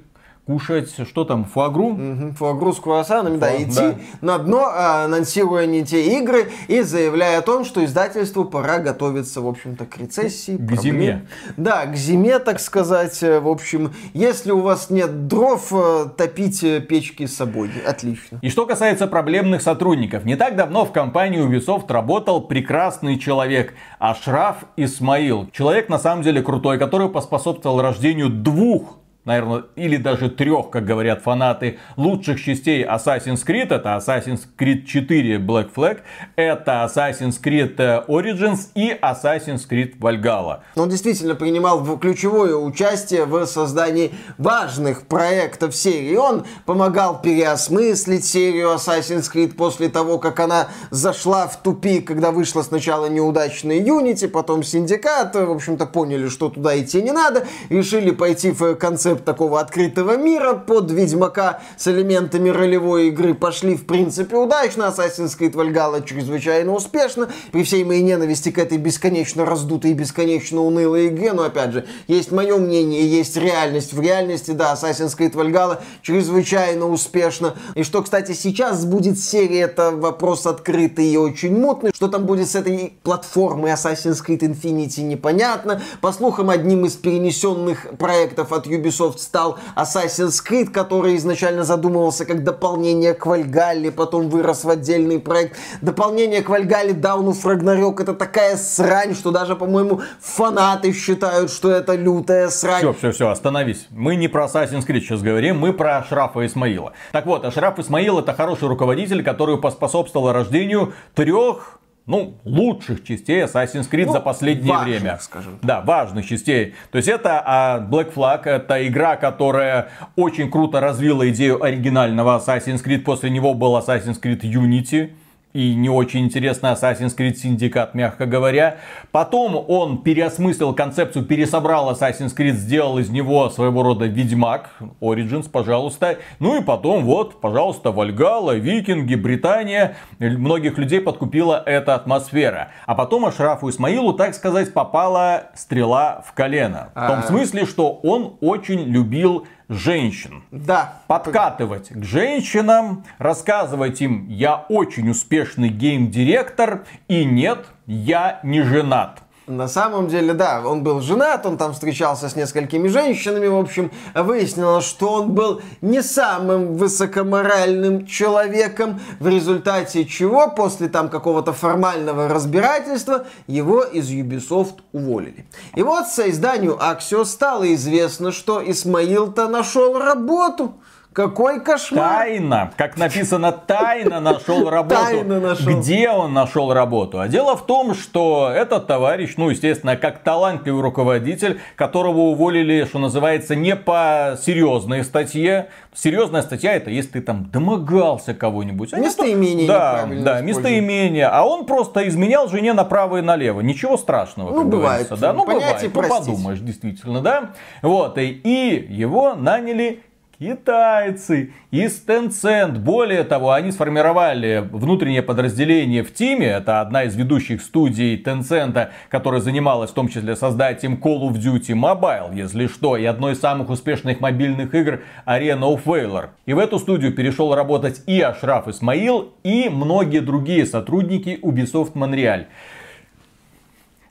S3: кушать, что там, фуагру?
S1: Мгм, Фуагру с круассанами, да,
S3: Фу-
S1: идти
S3: да.
S1: на дно, а, анонсируя не те игры и заявляя о том, что издательству пора готовиться, в общем-то, к рецессии.
S3: К зиме.
S1: Да, к зиме, так сказать. Э, В общем, если у вас нет дров, э, топите печки с собой. Отлично.
S3: И что касается проблемных сотрудников, не так давно в компании Ubisoft работал прекрасный человек Ашраф Исмаил. Человек на самом деле крутой, который поспособствовал рождению двух наверное, или даже трех, как говорят фанаты, лучших частей Assassin's Creed. Это Assassin's Creed 4 Black Flag, это Assassin's Creed э, Origins и Assassin's Creed Valhalla.
S1: Он действительно принимал ключевое участие в создании важных проектов серии. Он помогал переосмыслить серию Assassin's Creed после того, как она зашла в тупик, когда вышла сначала неудачная Unity, потом Синдикат. В общем-то, поняли, что туда идти не надо. Решили пойти в концепт такого открытого мира под Ведьмака с элементами ролевой игры. Пошли, в принципе, удачно. Assassin's Creed Valhalla чрезвычайно успешно. При всей моей ненависти к этой бесконечно раздутой и бесконечно унылой игре. Но, опять же, есть мое мнение, есть реальность. В реальности, да, Assassin's Creed Valhalla чрезвычайно успешно. И что, кстати, сейчас будет серия, это вопрос открытый и очень мутный. Что там будет с этой платформой Assassin's Creed Infinity, непонятно. По слухам, одним из перенесенных проектов от Ubisoft стал Assassin's Creed, который изначально задумывался как дополнение к Вальгалле, потом вырос в отдельный проект. Дополнение к Вальгалле of Ragnarok это такая срань, что даже, по-моему, фанаты считают, что это лютая срань.
S3: Все, все, все, остановись. Мы не про Assassin's Creed сейчас говорим, мы про Ашрафа Исмаила. Так вот, Ашраф Исмаил это хороший руководитель, который поспособствовал рождению трех ну, лучших частей Assassin's Creed
S1: Ну,
S3: за последнее
S1: важных,
S3: время.
S1: скажем.
S3: Да, важных частей. То есть это а, Black Flag, это игра, которая очень круто развила идею оригинального Assassin's Creed. После него был Assassin's Creed Unity и не очень интересный Assassin's Creed Syndicate, мягко говоря. Потом он переосмыслил концепцию, пересобрал Assassin's Creed, сделал из него своего рода Ведьмак, Origins, пожалуйста. Ну и потом вот, пожалуйста, Вальгала, Викинги, Британия. Многих людей подкупила эта атмосфера. А потом Ашрафу Исмаилу, так сказать, попала стрела в колено. В том
S1: А.
S3: смысле, что он очень любил женщин
S1: Да.
S3: подкатывать к женщинам, рассказывать им, я очень успешный гейм-директор, и нет, я не женат.
S1: На самом деле, да, он был женат, он там встречался с несколькими женщинами, в общем, выяснилось, что он был не самым высокоморальным человеком, в результате чего, после там какого-то формального разбирательства, его из Ubisoft уволили. И вот со изданию Axios стало известно, что Исмаил-то нашел работу. Какой кошмар!
S3: Тайна, как написано, тайно нашел работу.
S1: Тайно нашел.
S3: Где он нашел работу? А дело в том, что этот товарищ, ну, естественно, как талантливый руководитель, которого уволили, что называется, не по серьезной статье. Серьезная статья это если ты там домогался кого-нибудь. А
S1: Местоимение
S3: Да, да, местоимение. А он просто изменял жене направо и налево. Ничего страшного,
S1: Ну,
S3: как
S1: бывает.
S3: говорится. Да, ну, бывает. Ну, подумаешь, действительно, да. Вот, и его наняли китайцы из Tencent. Более того, они сформировали внутреннее подразделение в Тиме. Это одна из ведущих студий Tencent, которая занималась в том числе созданием Call of Duty Mobile, если что, и одной из самых успешных мобильных игр Arena of Valor. И в эту студию перешел работать и Ашраф Исмаил, и многие другие сотрудники Ubisoft Montreal.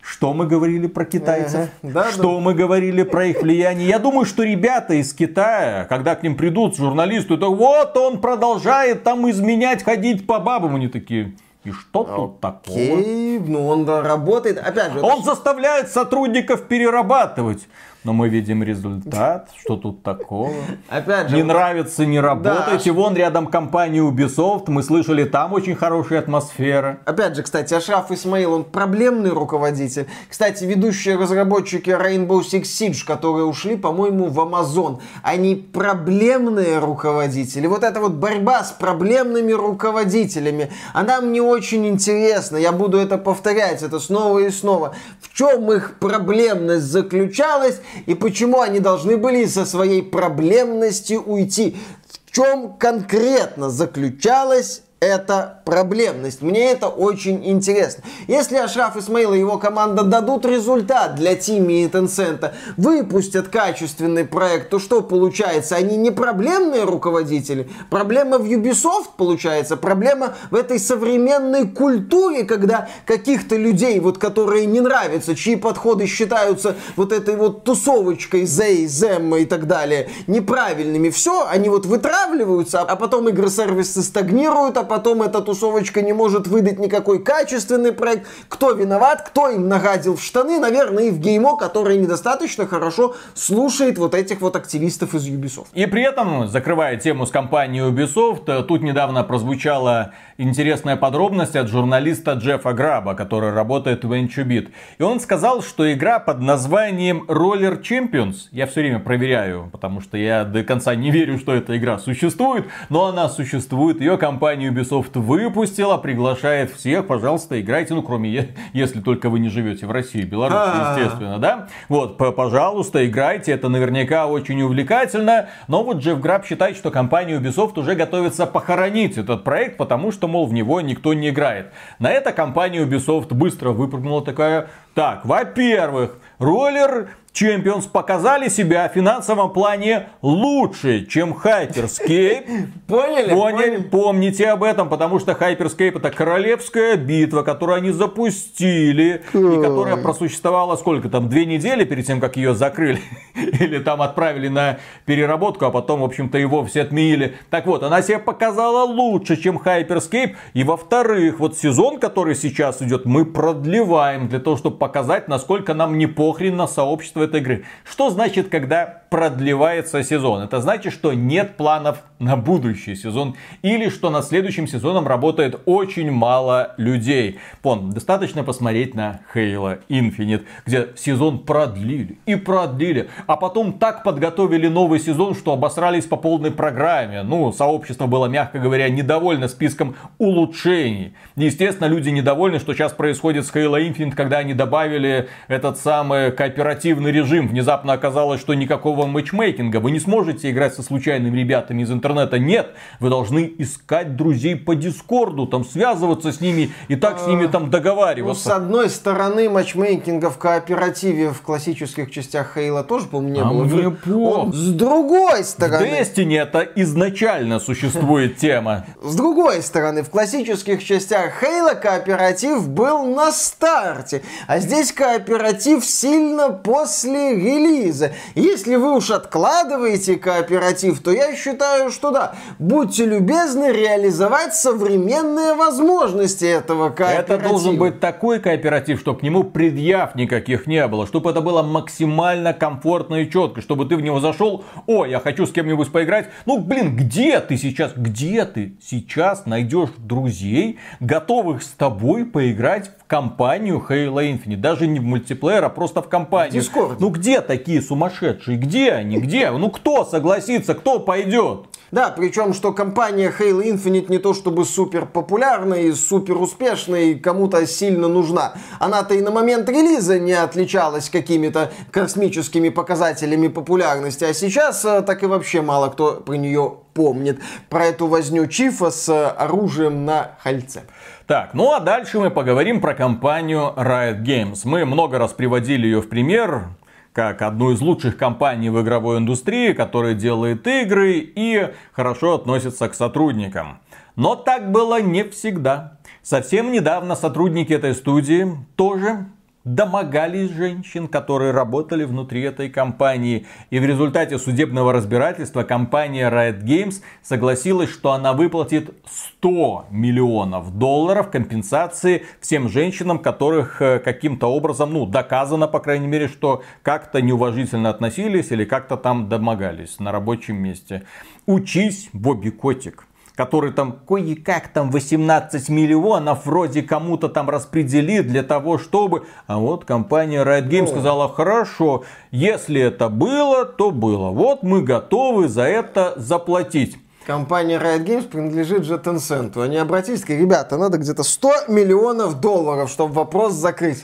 S3: Что мы говорили про китайцев?
S1: Ага, да,
S3: что мы говорили про их влияние? Я думаю, что ребята из Китая, когда к ним придут журналисты, то вот он продолжает там изменять, ходить по бабам. Они такие, и что тут такого?
S1: Окей, ну он да, работает. Опять же, это
S3: Он заставляет сотрудников перерабатывать. Но мы видим результат. Что тут такого?
S1: Опять же,
S3: Не нравится, не работайте. Вон рядом компания Ubisoft. Мы слышали, там очень хорошая атмосфера.
S1: Опять же, кстати, Ашраф Исмаил, он проблемный руководитель. Кстати, ведущие разработчики Rainbow Six Siege, которые ушли, по-моему, в Amazon, они проблемные руководители. Вот эта вот борьба с проблемными руководителями, она мне очень интересна. Я буду это повторять, это снова и снова. Чем их проблемность заключалась и почему они должны были со своей проблемности уйти? В чем конкретно заключалась эта проблемность. Мне это очень интересно. Если Ашраф Исмаил и его команда дадут результат для Тими и Tencent, выпустят качественный проект, то что получается? Они не проблемные руководители. Проблема в Ubisoft получается. Проблема в этой современной культуре, когда каких-то людей, вот которые не нравятся, чьи подходы считаются вот этой вот тусовочкой Зей, Зем и так далее, неправильными. Все, они вот вытравливаются, а потом игры-сервисы стагнируют, а потом эта тусовочка не может выдать никакой качественный проект. Кто виноват, кто им нагадил в штаны? Наверное, и в Геймо, который недостаточно хорошо слушает вот этих вот активистов из Ubisoft.
S3: И при этом, закрывая тему с компанией Ubisoft, тут недавно прозвучала интересная подробность от журналиста Джеффа Граба, который работает в VentureBeat. И он сказал, что игра под названием Roller Champions, я все время проверяю, потому что я до конца не верю, что эта игра существует, но она существует, ее компания Ubisoft выпустила, приглашает всех, пожалуйста, играйте, ну кроме, если только вы не живете в России, Беларуси, естественно, да? Вот, пожалуйста, играйте, это наверняка очень увлекательно, но вот Джефф Граб считает, что компания Ubisoft уже готовится похоронить этот проект, потому что, мол, в него никто не играет. На это компания Ubisoft быстро выпрыгнула такая, так, во-первых, роллер Champions показали себя в финансовом плане лучше, чем Hyperscape.
S1: Поняли?
S3: Поняли, помните об этом, потому что Hyperscape это королевская битва, которую они запустили, и которая просуществовала сколько там, две недели перед тем, как ее закрыли, или там отправили на переработку, а потом, в общем-то, его все отменили. Так вот, она себя показала лучше, чем Hyperscape, и во-вторых, вот сезон, который сейчас идет, мы продлеваем для того, чтобы показать, насколько нам не похрен на сообщество этой игры. Что значит, когда продлевается сезон? Это значит, что нет планов на будущий сезон или что над следующим сезоном работает очень мало людей. Пон, достаточно посмотреть на Halo Infinite, где сезон продлили и продлили, а потом так подготовили новый сезон, что обосрались по полной программе. Ну, сообщество было, мягко говоря, недовольно списком улучшений. Естественно, люди недовольны, что сейчас происходит с Halo Infinite, когда они добавили этот самый кооперативный режим. Внезапно оказалось, что никакого матчмейкинга. Вы не сможете играть со случайными ребятами из интернета. Нет, вы должны искать друзей по Дискорду, там связываться с ними и так с ними там
S1: Ну,
S3: договариваться.
S1: с одной стороны, матчмейкинга в кооперативе в классических частях Хейла тоже, по-моему, не
S3: А
S1: было.
S3: мне
S1: Он-. С другой
S3: В
S1: стороны,
S3: Destiny это изначально существует тема.
S1: С другой стороны, в классических частях Хейла кооператив был на старте, а здесь кооператив сильно после релиза. Если вы уж откладываете кооператив, то я считаю, что да, будьте любезны реализовать современные возможности этого кооператива.
S3: Это должен быть такой кооператив, чтобы к нему предъяв никаких не было, чтобы это было максимально комфортно и четко, чтобы ты в него зашел, о, я хочу с кем-нибудь поиграть. Ну, блин, где ты сейчас, где ты сейчас найдешь друзей, готовых с тобой поиграть в компанию Halo Infinite? Даже не в мультиплеер, а просто в компанию.
S1: В Discord.
S3: Ну, где такие сумасшедшие? Где они? Где? Ну, кто согласится? Кто пойдет?
S1: Да, причем, что компания Halo Infinite не то чтобы супер популярная и супер успешная и кому-то сильно нужна. Она-то и на момент релиза не отличалась какими-то космическими показателями популярности, а сейчас э, так и вообще мало кто про нее помнит. Про эту возню Чифа с э, оружием на хальце.
S3: Так, ну а дальше мы поговорим про компанию Riot Games. Мы много раз приводили ее в пример как одну из лучших компаний в игровой индустрии, которая делает игры и хорошо относится к сотрудникам. Но так было не всегда. Совсем недавно сотрудники этой студии тоже домогались женщин, которые работали внутри этой компании. И в результате судебного разбирательства компания Riot Games согласилась, что она выплатит 100 миллионов долларов компенсации всем женщинам, которых э, каким-то образом, ну, доказано, по крайней мере, что как-то неуважительно относились или как-то там домогались на рабочем месте. Учись, Бобби Котик который там кое-как там 18 миллионов вроде кому-то там распределит для того, чтобы... А вот компания Riot Games сказала, хорошо, если это было, то было. Вот мы готовы за это заплатить.
S1: Компания Riot Games принадлежит же Tencent. Они обратились, сказали, ребята, надо где-то 100 миллионов долларов, чтобы вопрос закрыть.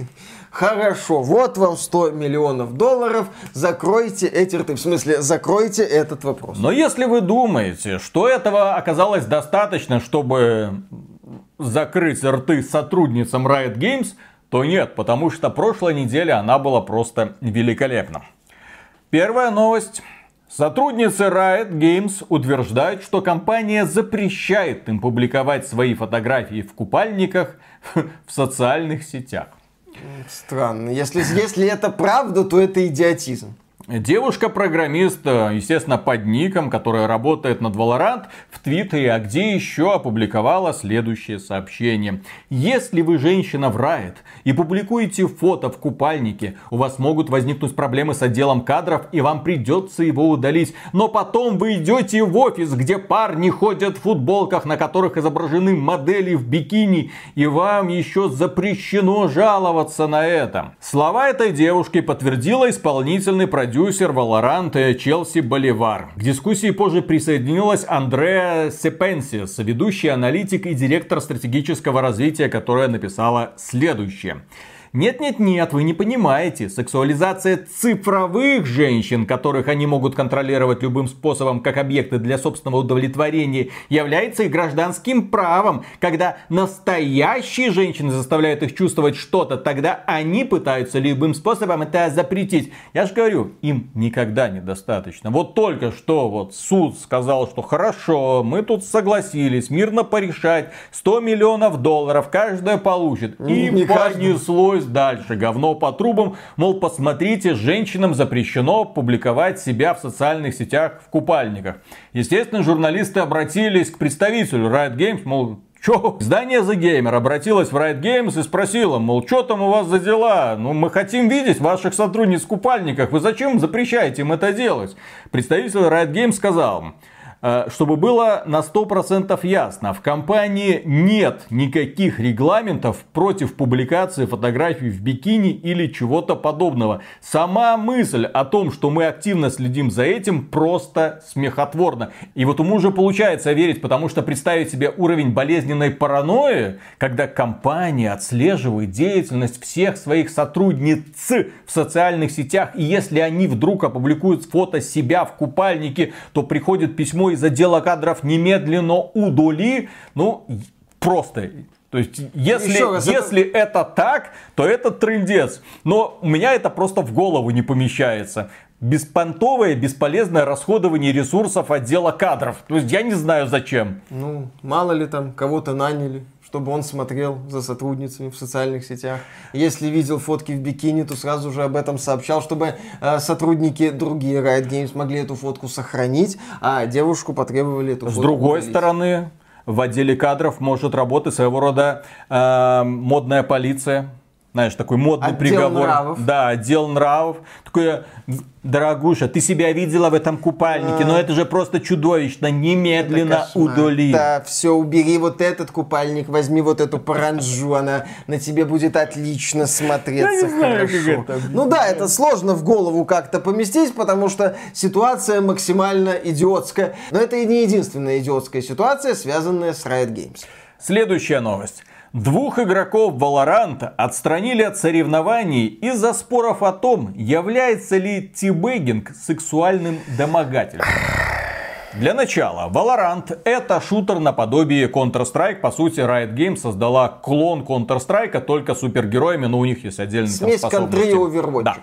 S1: Хорошо, вот вам 100 миллионов долларов, закройте эти рты. В смысле, закройте этот вопрос.
S3: Но если вы думаете, что этого оказалось достаточно, чтобы закрыть рты сотрудницам Riot Games, то нет, потому что прошлая неделя она была просто великолепна. Первая новость. Сотрудницы Riot Games утверждают, что компания запрещает им публиковать свои фотографии в купальниках в социальных сетях.
S1: Странно. Если, если это правда, то это идиотизм.
S3: Девушка-программист, э, естественно, под ником, которая работает над Valorant, в Твиттере, а где еще опубликовала следующее сообщение. Если вы женщина в Riot и публикуете фото в купальнике, у вас могут возникнуть проблемы с отделом кадров и вам придется его удалить. Но потом вы идете в офис, где парни ходят в футболках, на которых изображены модели в бикини, и вам еще запрещено жаловаться на это. Слова этой девушки подтвердила исполнительный продюсер Valorant Челси Боливар. К дискуссии позже присоединилась Андреа Сепенсис, ведущий аналитик и директор стратегического развития, которая написала следующее. Нет-нет-нет, вы не понимаете. Сексуализация цифровых женщин, которых они могут контролировать любым способом как объекты для собственного удовлетворения, является и гражданским правом. Когда настоящие женщины заставляют их чувствовать что-то, тогда они пытаются любым способом это запретить. Я же говорю, им никогда недостаточно. Вот только что вот суд сказал, что хорошо, мы тут согласились мирно порешать, 100 миллионов долларов каждая получит. И
S1: Не каждая.
S3: Понеслось дальше. Говно по трубам. Мол, посмотрите, женщинам запрещено публиковать себя в социальных сетях в купальниках. Естественно, журналисты обратились к представителю Riot Games, мол, Чё? Издание The Gamer обратилось в Riot Games и спросило, мол, что там у вас за дела? Ну, мы хотим видеть ваших сотрудниц в купальниках. Вы зачем запрещаете им это делать? Представитель Riot Games сказал, чтобы было на 100% ясно, в компании нет никаких регламентов против публикации фотографий в бикини или чего-то подобного. Сама мысль о том, что мы активно следим за этим, просто смехотворна. И вот ему уже получается верить, потому что представить себе уровень болезненной паранойи, когда компания отслеживает деятельность всех своих сотрудниц в социальных сетях, и если они вдруг опубликуют фото себя в купальнике, то приходит письмо из отдела кадров немедленно удали. Ну, просто то есть, если, раз, если это... это так, то это трендец. Но у меня это просто в голову не помещается. Беспонтовое, бесполезное расходование ресурсов отдела кадров. То есть, я не знаю зачем.
S1: Ну, мало ли там кого-то наняли чтобы он смотрел за сотрудницами в социальных сетях. Если видел фотки в бикини, то сразу же об этом сообщал, чтобы э, сотрудники другие Riot Games могли эту фотку сохранить, а девушку потребовали эту
S3: С фотку другой удалить. стороны, в отделе кадров может работать своего рода э, модная полиция знаешь, такой модный отдел приговор. Нравов. Да, отдел нравов. Такое, дорогуша, ты себя видела в этом купальнике, а... но это же просто чудовищно, немедленно удали.
S1: Да, все, убери вот этот купальник, возьми вот эту паранжу, она на тебе будет отлично смотреться хорошо. Ну да, это сложно в голову как-то поместить, потому что ситуация максимально идиотская. Но это и не единственная идиотская ситуация, связанная с Riot Games.
S3: Следующая новость. Двух игроков Valorant отстранили от соревнований из-за споров о том, является ли тибегинг сексуальным домогательством. Для начала, Valorant это шутер наподобие Counter-Strike. По сути, Riot Games создала клон Counter-Strike, только супергероями, но у них есть отдельные
S1: Смесь
S3: способности.
S1: Смесь контри Да.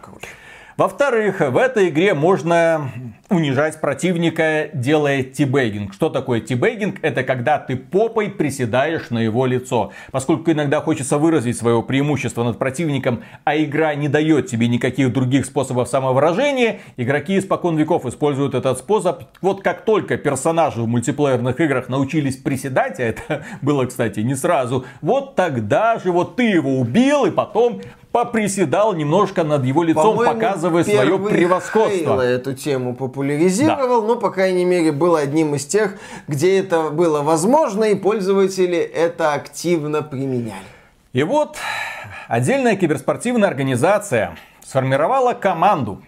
S3: Во-вторых, в этой игре можно унижать противника, делая тибейгинг. Что такое тибейгинг? Это когда ты попой приседаешь на его лицо. Поскольку иногда хочется выразить свое преимущество над противником, а игра не дает тебе никаких других способов самовыражения, игроки испокон веков используют этот способ. Вот как только персонажи в мультиплеерных играх научились приседать, а это было, кстати, не сразу, вот тогда же вот ты его убил, и потом поприседал немножко над его лицом, показывая свое превосходство.
S1: эту тему популяризировал, да. но, по крайней мере, был одним из тех, где это было возможно, и пользователи это активно применяли.
S3: И вот отдельная киберспортивная организация сформировала команду,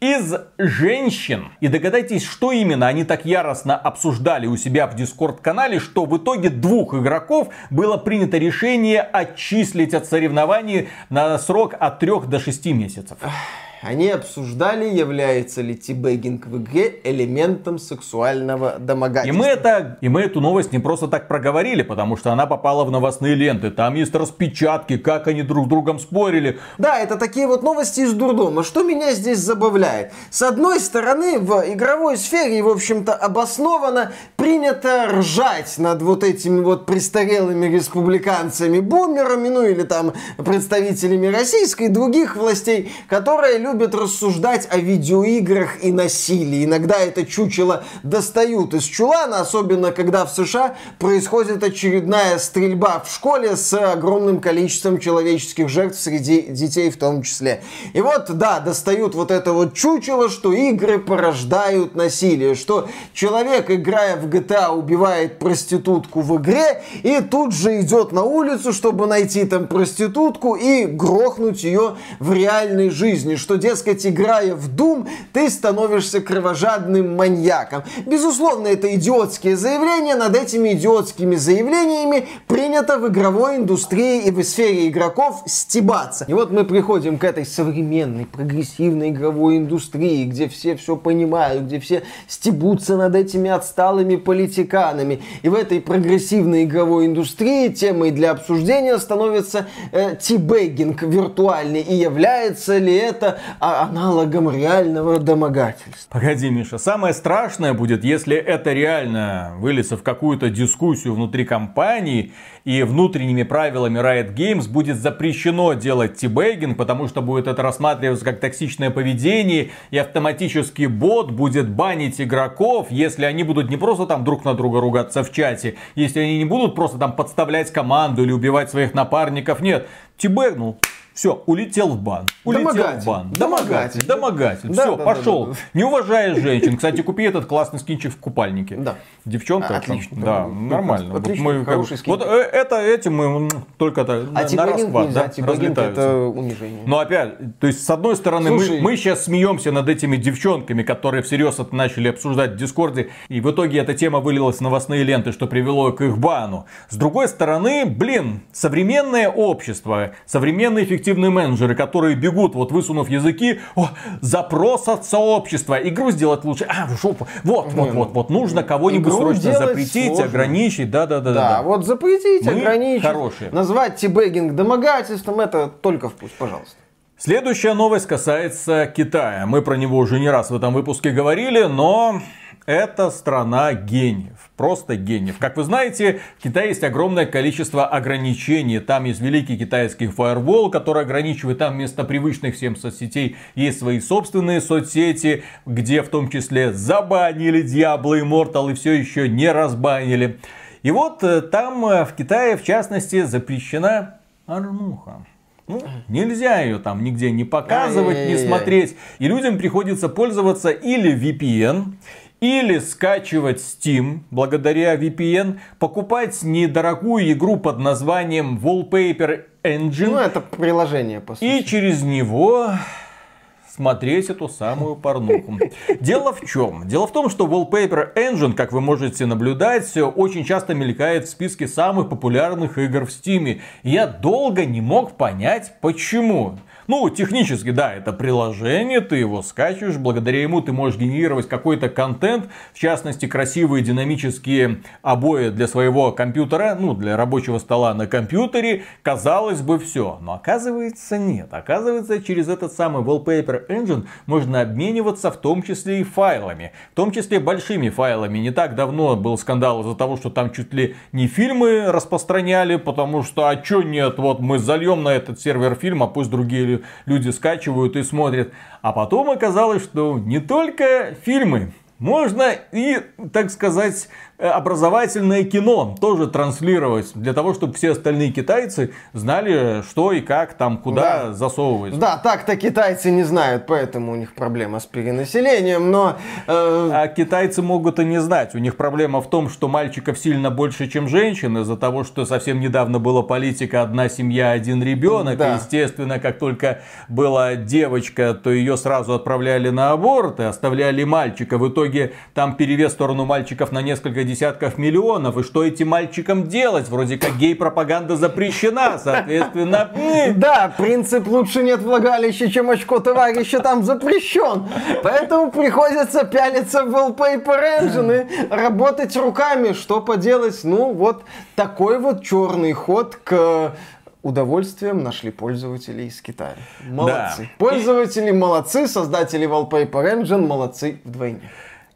S3: из женщин. И догадайтесь, что именно они так яростно обсуждали у себя в Дискорд-канале, что в итоге двух игроков было принято решение отчислить от соревнований на срок от 3 до 6 месяцев
S1: они обсуждали, является ли тибегинг в игре элементом сексуального домогательства.
S3: И мы, это, и мы эту новость не просто так проговорили, потому что она попала в новостные ленты. Там есть распечатки, как они друг с другом спорили.
S1: Да, это такие вот новости из дурдома. Что меня здесь забавляет? С одной стороны, в игровой сфере, в общем-то, обоснованно принято ржать над вот этими вот престарелыми республиканцами-бумерами, ну или там представителями российской и других властей, которые любят рассуждать о видеоиграх и насилии. Иногда это чучело достают из чулана, особенно когда в США происходит очередная стрельба в школе с огромным количеством человеческих жертв среди детей в том числе. И вот, да, достают вот это вот чучело, что игры порождают насилие, что человек, играя в GTA, убивает проститутку в игре и тут же идет на улицу, чтобы найти там проститутку и грохнуть ее в реальной жизни, что дескать, играя в Doom, ты становишься кровожадным маньяком. Безусловно, это идиотские заявления. Над этими идиотскими заявлениями принято в игровой индустрии и в сфере игроков стебаться. И вот мы приходим к этой современной, прогрессивной игровой индустрии, где все все понимают, где все стебутся над этими отсталыми политиканами. И в этой прогрессивной игровой индустрии темой для обсуждения становится э, тибегинг виртуальный. И является ли это аналогом реального домогательства.
S3: Погоди, Миша, самое страшное будет, если это реально выльется в какую-то дискуссию внутри компании, и внутренними правилами Riot Games будет запрещено делать тибейгинг, потому что будет это рассматриваться как токсичное поведение, и автоматически бот будет банить игроков, если они будут не просто там друг на друга ругаться в чате, если они не будут просто там подставлять команду или убивать своих напарников, нет, тибэгнул, Все, улетел в бан. Улетел
S1: Домогатель.
S3: в бан.
S1: Домогатель.
S3: Домогатель.
S1: Да,
S3: Все,
S1: да,
S3: пошел.
S1: да, да,
S3: Не уважаешь женщин. Кстати, купи этот классный скинчик в купальнике.
S1: Да.
S3: Девчонка.
S1: Отлично.
S3: Да, нормально. Вот
S1: отлично,
S3: мы как-
S1: хороший скин.
S3: Вот э, это этим мы только то
S1: А
S3: на
S1: тибагинг
S3: расхват,
S1: нельзя,
S3: да, разлетаются.
S1: это унижение.
S3: Но опять, то есть, с одной стороны,
S1: Слушай.
S3: мы, мы сейчас смеемся над этими девчонками, которые всерьез это начали обсуждать в Дискорде, и в итоге эта тема вылилась в новостные ленты, что привело к их бану. С другой стороны, блин, современное общество, современные эффективные менеджеры, которые бегут, вот высунув языки, о, запрос от сообщества, игру сделать лучше, а, в жопу, вот, вот, вот, вот, нужно кого-нибудь срочно запретить,
S1: сложно.
S3: ограничить, да-да-да.
S1: Да, вот запретить,
S3: Мы
S1: ограничить,
S3: хорошие.
S1: назвать тибегинг домогательством, это только в путь, пожалуйста.
S3: Следующая новость касается Китая. Мы про него уже не раз в этом выпуске говорили, но это страна гениев. Просто гениев. Как вы знаете, в Китае есть огромное количество ограничений. Там есть великий китайский фаервол, который ограничивает. Там вместо привычных всем соцсетей есть свои собственные соцсети, где в том числе забанили Diablo Immortal и все еще не разбанили. И вот э, там э, в Китае, в частности, запрещена порнуха. Ну, нельзя ее там нигде не показывать, не смотреть. И людям приходится пользоваться или VPN, или скачивать Steam благодаря VPN, покупать недорогую игру под названием Wallpaper Engine
S1: Ну, это приложение, по сути.
S3: и через него смотреть эту самую порнуху. Дело в чем? Дело в том, что Wallpaper Engine, как вы можете наблюдать, очень часто мелькает в списке самых популярных игр в Steam. Я долго не мог понять, почему. Ну, технически, да, это приложение, ты его скачиваешь, благодаря ему ты можешь генерировать какой-то контент, в частности, красивые динамические обои для своего компьютера, ну, для рабочего стола на компьютере, казалось бы, все. Но оказывается, нет. Оказывается, через этот самый Wallpaper Engine можно обмениваться в том числе и файлами. В том числе большими файлами. Не так давно был скандал из-за того, что там чуть ли не фильмы распространяли, потому что, а чё нет, вот мы зальем на этот сервер фильм, а пусть другие лю- люди скачивают и смотрят. А потом оказалось, что не только фильмы, можно и, так сказать, образовательное кино тоже транслировать, для того, чтобы все остальные китайцы знали, что и как там, куда
S1: Да.
S3: засовывать.
S1: Да, так-то китайцы не знают, поэтому у них проблема с перенаселением, но... э,
S3: А китайцы могут и не знать. У них проблема в том, что мальчиков сильно больше, чем женщин, из-за того, что совсем недавно была политика «одна семья, один ребенок».
S1: Да.
S3: И, естественно, как только была девочка, то ее сразу отправляли на аборт и оставляли мальчика. В итоге там перевес в сторону мальчиков на несколько десятков миллионов. И что этим мальчикам делать? Вроде как гей-пропаганда запрещена, соответственно...
S1: Да, принцип лучше нет влагалища, чем очко товарища там запрещен. Поэтому приходится пялиться в Wallpaper Engine и работать руками. Что поделать? Ну, вот такой вот черный ход к удовольствием нашли пользователи из Китая. Молодцы.
S3: Да.
S1: Пользователи молодцы, создатели Wallpaper Engine молодцы вдвойне.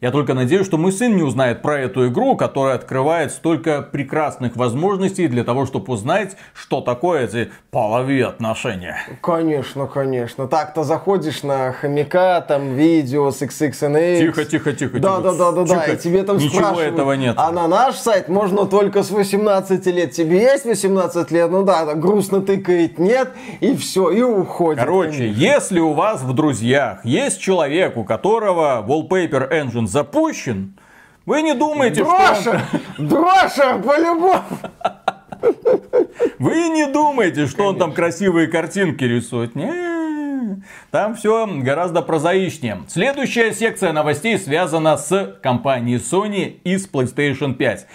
S3: Я только надеюсь, что мой сын не узнает про эту игру, которая открывает столько прекрасных возможностей для того, чтобы узнать, что такое эти половые отношения.
S1: Конечно, конечно. Так-то заходишь на хомяка, там видео с XXNX.
S3: Тихо, тихо, тихо,
S1: Да,
S3: тихо.
S1: да, да, да, да. И тебе там
S3: Ничего
S1: спрашивают,
S3: этого нет.
S1: А на наш сайт можно только с 18 лет. Тебе есть 18 лет? Ну да, так грустно тыкает, нет. И все, и уходит.
S3: Короче, если у вас в друзьях есть человек, у которого Wallpaper Engine запущен, вы не думаете, что он!
S1: Дроша, по-любому!
S3: Вы не думаете, что он там красивые картинки рисует. Не, там все гораздо прозаичнее. Следующая секция новостей связана с компанией Sony и с PlayStation 5.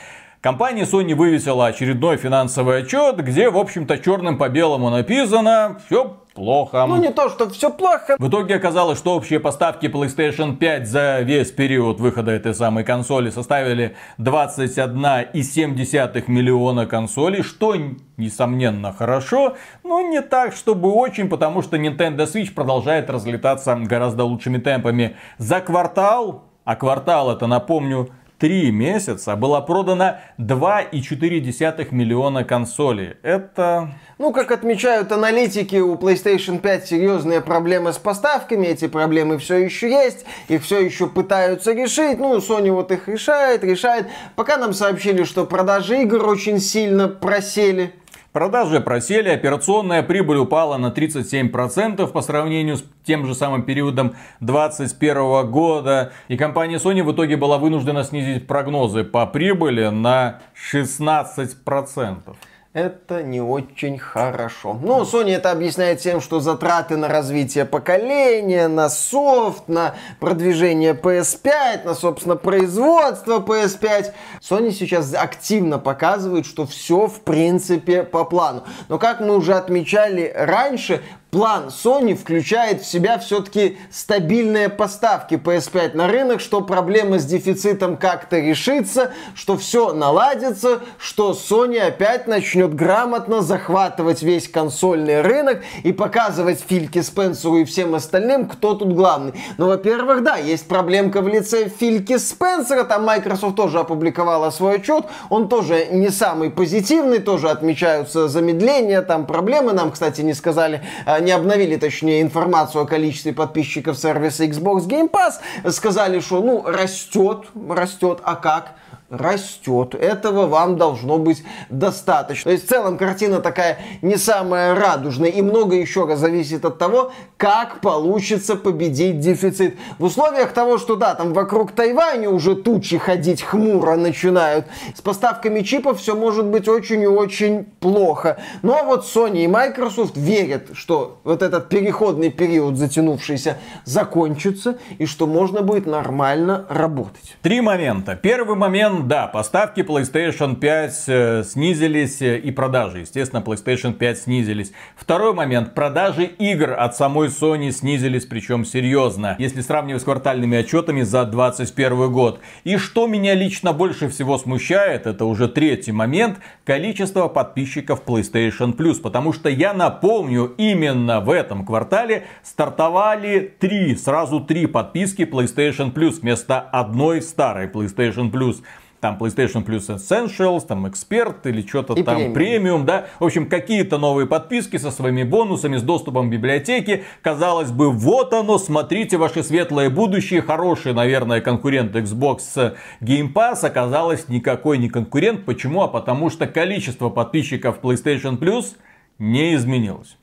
S3: Компания Sony вывесила очередной финансовый отчет, где, в общем-то, черным по белому написано «Все плохо».
S1: Ну не то, что все плохо.
S3: В итоге оказалось, что общие поставки PlayStation 5 за весь период выхода этой самой консоли составили 21,7 миллиона консолей, что, несомненно, хорошо, но не так, чтобы очень, потому что Nintendo Switch продолжает разлетаться гораздо лучшими темпами. За квартал, а квартал это, напомню, Три месяца было продано 2,4 миллиона консолей. Это
S1: Ну, как отмечают аналитики, у PlayStation 5 серьезные проблемы с поставками. Эти проблемы все еще есть. Их все еще пытаются решить. Ну, Sony вот их решает, решает. Пока нам сообщили, что продажи игр очень сильно просели.
S3: Продажи просели, операционная прибыль упала на 37% по сравнению с тем же самым периодом 2021 года. И компания Sony в итоге была вынуждена снизить прогнозы по прибыли на 16%
S1: это не очень хорошо. Ну, Sony это объясняет тем, что затраты на развитие поколения, на софт, на продвижение PS5, на, собственно, производство PS5. Sony сейчас активно показывает, что все, в принципе, по плану. Но, как мы уже отмечали раньше, план Sony включает в себя все-таки стабильные поставки PS5 на рынок, что проблема с дефицитом как-то решится, что все наладится, что Sony опять начнет грамотно захватывать весь консольный рынок и показывать Фильке Спенсеру и всем остальным, кто тут главный. Ну, во-первых, да, есть проблемка в лице Фильки Спенсера, там Microsoft тоже опубликовала свой отчет, он тоже не самый позитивный, тоже отмечаются замедления, там проблемы, нам, кстати, не сказали, а, не обновили, точнее, информацию о количестве подписчиков сервиса Xbox Game Pass, сказали, что, ну, растет, растет, а как? Растет. Этого вам должно быть достаточно. То есть в целом картина такая не самая радужная. И много еще раз зависит от того, как получится победить дефицит. В условиях того, что да, там вокруг Тайваня уже тучи ходить хмуро начинают. С поставками чипов все может быть очень и очень плохо. Но вот Sony и Microsoft верят, что вот этот переходный период затянувшийся закончится и что можно будет нормально работать.
S3: Три момента. Первый момент да, поставки PlayStation 5 э, снизились э, и продажи, естественно, PlayStation 5 снизились. Второй момент, продажи игр от самой Sony снизились, причем серьезно, если сравнивать с квартальными отчетами за 2021 год. И что меня лично больше всего смущает, это уже третий момент, количество подписчиков PlayStation Plus, потому что я напомню, именно в этом квартале стартовали три, сразу три подписки PlayStation Plus вместо одной старой PlayStation Plus там PlayStation Plus Essentials, там Эксперт или что-то там премиум, да. В общем, какие-то новые подписки со своими бонусами, с доступом к библиотеке. Казалось бы, вот оно, смотрите, ваше светлое будущее, хороший, наверное, конкурент Xbox Game Pass оказалось никакой не конкурент. Почему? А потому что количество подписчиков PlayStation Plus не изменилось.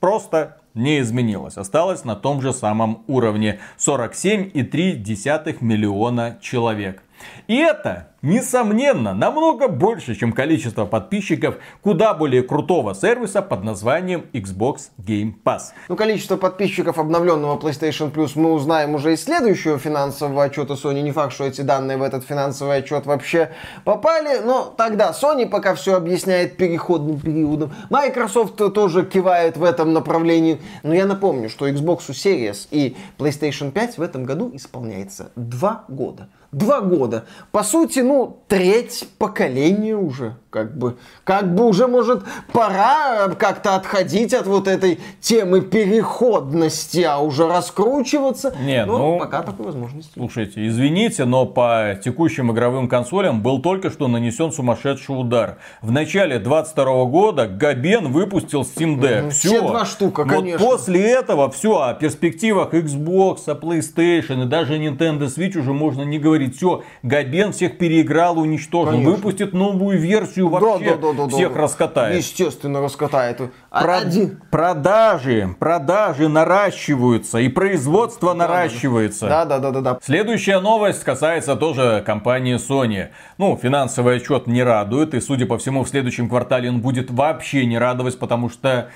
S3: Просто не изменилось. Осталось на том же самом уровне. 47,3 миллиона человек. И это несомненно, намного больше, чем количество подписчиков куда более крутого сервиса под названием Xbox Game Pass.
S1: Ну, количество подписчиков обновленного PlayStation Plus мы узнаем уже из следующего финансового отчета Sony. Не факт, что эти данные в этот финансовый отчет вообще попали, но тогда Sony пока все объясняет переходным периодом. Microsoft тоже кивает в этом направлении. Но я напомню, что Xbox Series и PlayStation 5 в этом году исполняется два года. Два года. По сути, ну, треть поколения уже как бы, как бы уже, может, пора как-то отходить от вот этой темы переходности, а уже раскручиваться.
S3: Не, но ну, пока такой возможности. Слушайте, извините, но по текущим игровым консолям был только что нанесен сумасшедший удар. В начале 22 года Габен выпустил Steam Deck.
S1: Все, все два штука, вот конечно.
S3: после этого все о перспективах Xbox, о PlayStation и даже Nintendo Switch уже можно не говорить. Все, Габен всех переиграл, уничтожил. Конечно. Выпустит новую версию вообще да, да, да, всех да, раскатает.
S1: Естественно, раскатает.
S3: А Про... Один. Продажи, продажи наращиваются и производство да, наращивается.
S1: Да, да, да, да, да.
S3: Следующая новость касается тоже компании Sony. Ну, финансовый отчет не радует, и, судя по всему, в следующем квартале он будет вообще не радовать, потому что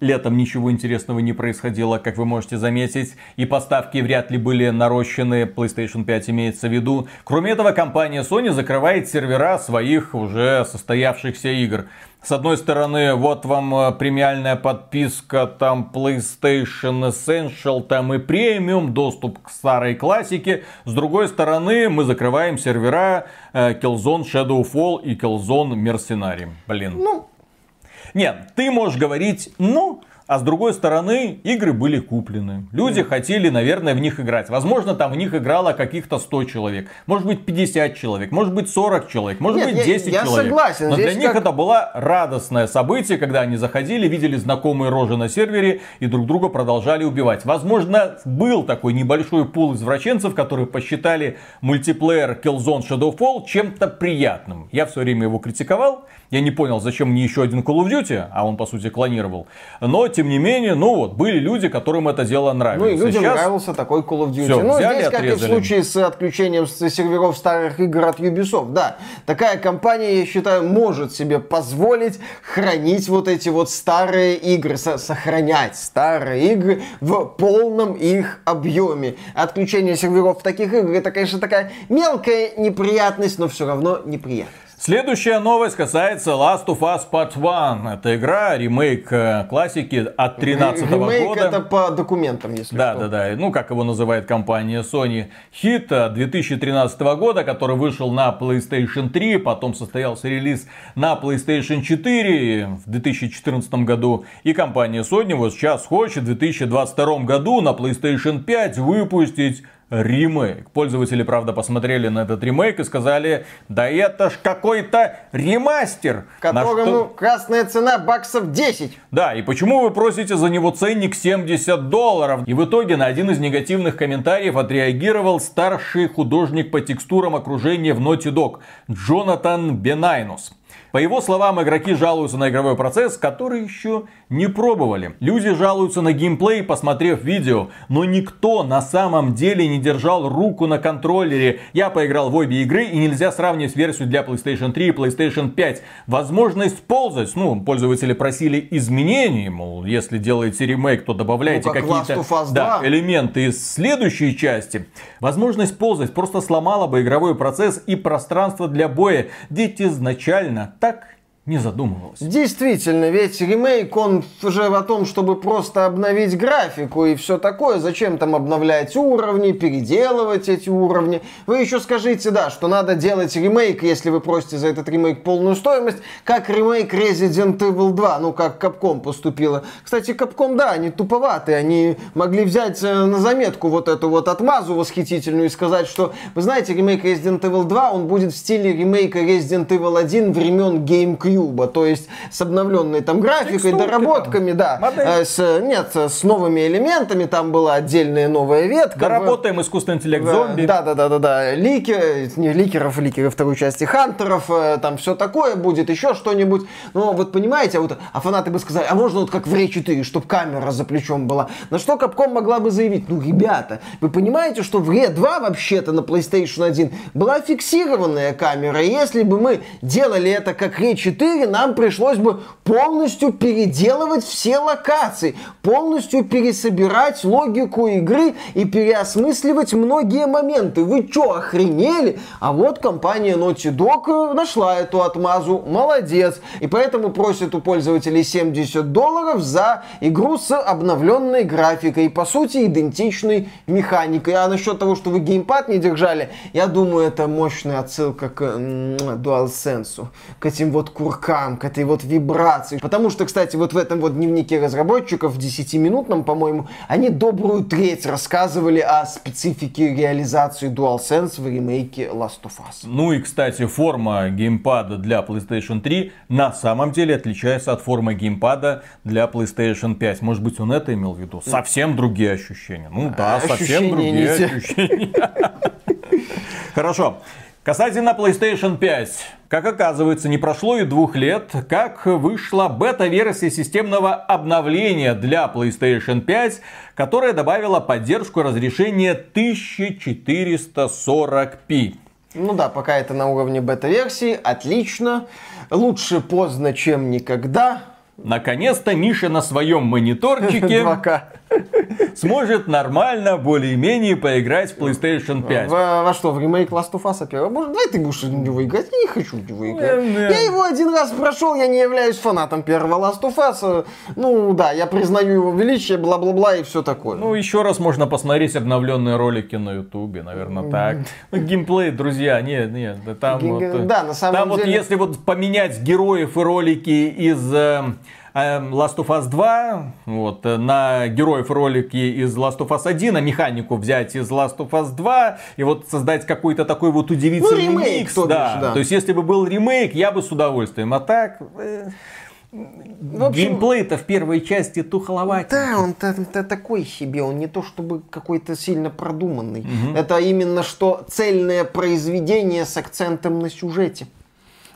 S3: Летом ничего интересного не происходило, как вы можете заметить, и поставки вряд ли были нарощены, PlayStation 5 имеется в виду. Кроме этого, компания Sony закрывает сервера своих уже состоявшихся игр. С одной стороны, вот вам э, премиальная подписка, там PlayStation Essential, там и премиум, доступ к старой классике. С другой стороны, мы закрываем сервера э, Killzone Shadowfall и Killzone Mercenary. Блин.
S1: Ну,
S3: нет, ты можешь говорить, ну, а с другой стороны, игры были куплены. Люди хотели, наверное, в них играть. Возможно, там в них играло каких-то 100 человек. Может быть, 50 человек. Может быть, 40 человек. Может
S1: Нет,
S3: быть,
S1: я-
S3: 10
S1: я
S3: человек.
S1: согласен.
S3: Но для
S1: Здесь
S3: них
S1: как-
S3: это было радостное событие, когда они заходили, видели знакомые рожи на сервере и друг друга продолжали убивать. Возможно, был такой небольшой пул извращенцев, которые посчитали мультиплеер Killzone Shadowfall чем-то приятным. Я все время его критиковал. Я не понял, зачем мне еще один Call of Duty, а он, по сути, клонировал. Но, тем не менее, ну вот, были люди, которым это дело нравилось.
S1: Ну и людям
S3: Сейчас-
S1: нравился такой Call of Duty.
S3: Всё,
S1: ну,
S3: взяли,
S1: здесь, как и в
S3: отрезали.
S1: случае с отключением серверов старых игр от Ubisoft, да, такая компания, я считаю, может себе позволить хранить вот эти вот старые игры, со- сохранять старые игры в полном их объеме. Отключение серверов таких игр, это, конечно, такая мелкая неприятность, но все равно неприятность.
S3: Следующая новость касается Last of Us Part 1. Это игра, ремейк э, классики от 13
S1: Ремейк
S3: года.
S1: это по документам, если
S3: Да,
S1: что.
S3: да, да. Ну, как его называет компания Sony. Хит э, 2013 года, который вышел на PlayStation 3, потом состоялся релиз на PlayStation 4 в 2014 году. И компания Sony вот сейчас хочет в 2022 году на PlayStation 5 выпустить ремейк. Пользователи, правда, посмотрели на этот ремейк и сказали, да это ж какой-то ремастер. На что-
S1: Которому красная цена баксов 10.
S3: да, и почему вы просите за него ценник 70 долларов? И в итоге на один из негативных комментариев отреагировал старший художник по текстурам окружения в Naughty Dog Джонатан Бенайнус. По его словам, игроки жалуются на игровой процесс, который еще не пробовали. Люди жалуются на геймплей, посмотрев видео, но никто на самом деле не держал руку на контроллере. Я поиграл в обе игры и нельзя сравнивать версию для PlayStation 3 и PlayStation 5. Возможность ползать, ну, пользователи просили изменений, мол, если делаете ремейк, то добавляйте
S1: Ну, как
S3: какие-то да,
S1: 2.
S3: элементы из следующей части. Возможность ползать просто сломала бы игровой процесс и пространство для боя, ведь изначально так не задумывалось.
S1: Действительно, ведь ремейк, он уже о том, чтобы просто обновить графику и все такое. Зачем там обновлять уровни, переделывать эти уровни? Вы еще скажите, да, что надо делать ремейк, если вы просите за этот ремейк полную стоимость, как ремейк Resident Evil 2, ну как Capcom поступила. Кстати, Capcom, да, они туповатые, они могли взять э, на заметку вот эту вот отмазу восхитительную и сказать, что, вы знаете, ремейк Resident Evil 2, он будет в стиле ремейка Resident Evil 1 времен GameCube, то есть с обновленной там графикой,
S3: Текстурки
S1: доработками, да,
S3: Модель.
S1: Э, с, нет, с новыми элементами, там была отдельная новая ветка.
S3: Доработаем искусственный интеллект
S1: Да,
S3: зомби.
S1: Да, да, да, да, да. Лики, э, не ликеров, ликеры второй части, хантеров, э, там все такое будет, еще что-нибудь. Но вот понимаете, а вот, а фанаты бы сказали, а можно вот как в Ray 4, чтобы камера за плечом была. На что Capcom могла бы заявить, ну, ребята, вы понимаете, что в Ray 2 вообще-то на PlayStation 1 была фиксированная камера, если бы мы делали это как Ray 4, нам пришлось бы полностью переделывать все локации, полностью пересобирать логику игры и переосмысливать многие моменты. Вы чё, охренели? А вот компания Naughty Dog э, нашла эту отмазу. Молодец. И поэтому просит у пользователей 70 долларов за игру с обновленной графикой и, по сути, идентичной механикой. А насчет того, что вы геймпад не держали, я думаю, это мощная отсылка к DualSense, к этим вот куркам, к этой вот вибрации. Потому что, кстати, вот в этом вот дневнике разработчиков, в 10-минутном, по-моему, они добрую треть рассказывали о специфике реализации DualSense в ремейке Last of Us.
S3: Ну и, кстати, форма геймпада для PlayStation 3 на самом деле отличается от формы геймпада для PlayStation 5. Может быть, он это имел в виду? Совсем другие ощущения. Ну да, совсем
S1: Ощущения
S3: другие ощущения. Хорошо. Касательно PlayStation 5. Как оказывается, не прошло и двух лет, как вышла бета-версия системного обновления для PlayStation 5, которая добавила поддержку разрешения 1440p.
S1: Ну да, пока это на уровне бета-версии, отлично. Лучше поздно, чем никогда.
S3: Наконец-то Миша на своем мониторчике
S1: 2К.
S3: Сможет нормально, более-менее поиграть в PlayStation 5.
S1: Во, во что, в ремейк Last of Us опять? Может, давай ты будешь в него играть? Я не хочу в него играть.
S3: Не, не.
S1: Я его один раз прошел, я не являюсь фанатом первого Last of Us. Ну да, я признаю его величие, бла-бла-бла и все такое.
S3: Ну, еще раз можно посмотреть обновленные ролики на Ютубе, наверное, так. Ну, геймплей, друзья, нет, нет, там
S1: Ге-
S3: вот... э,
S1: да, на самом
S3: Там вот
S1: деле-
S3: если вот поменять героев и ролики из э, эм, Last of Us 2, вот, э, на героев ролики из Last of Us 1, а механику взять из Last of Us 2, и вот создать какой-то такой вот удивительный
S1: Ну, ремейк,
S3: микс.
S1: то бишь,
S3: да.
S1: да.
S3: То есть, если бы был ремейк, я бы с удовольствием. А так, э,
S1: В общем,
S3: геймплей-то в первой части тухоловать.
S1: Да, он та- та- такой себе, он не то чтобы какой-то сильно продуманный. Это именно что цельное произведение с акцентом на сюжете.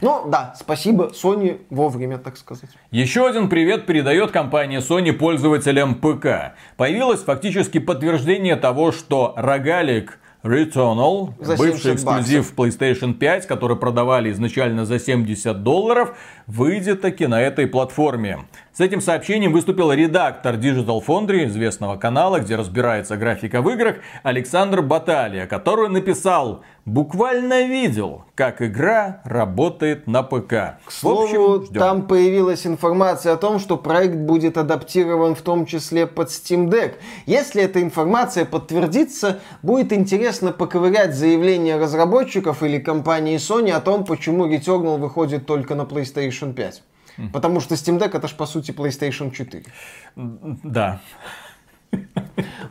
S1: Ну да, спасибо Sony вовремя, так сказать.
S3: Еще один привет передает компания Sony пользователям ПК. Появилось фактически подтверждение того, что рогалик Returnal, бывший
S1: 70
S3: эксклюзив PlayStation 5, который продавали изначально за 70 долларов, выйдет таки на этой платформе. С этим сообщением выступил редактор Digital Foundry, известного канала, где разбирается графика в играх, Александр Баталия, который написал «Буквально видел, как игра работает на ПК».
S1: К слову,
S3: ждем.
S1: там появилась информация о том, что проект будет адаптирован в том числе под Steam Deck. Если эта информация подтвердится, будет интересно поковырять заявление разработчиков или компании Sony о том, почему Returnal выходит только на PlayStation 5. Потому что Steam Deck это ж по сути PlayStation 4.
S3: Да.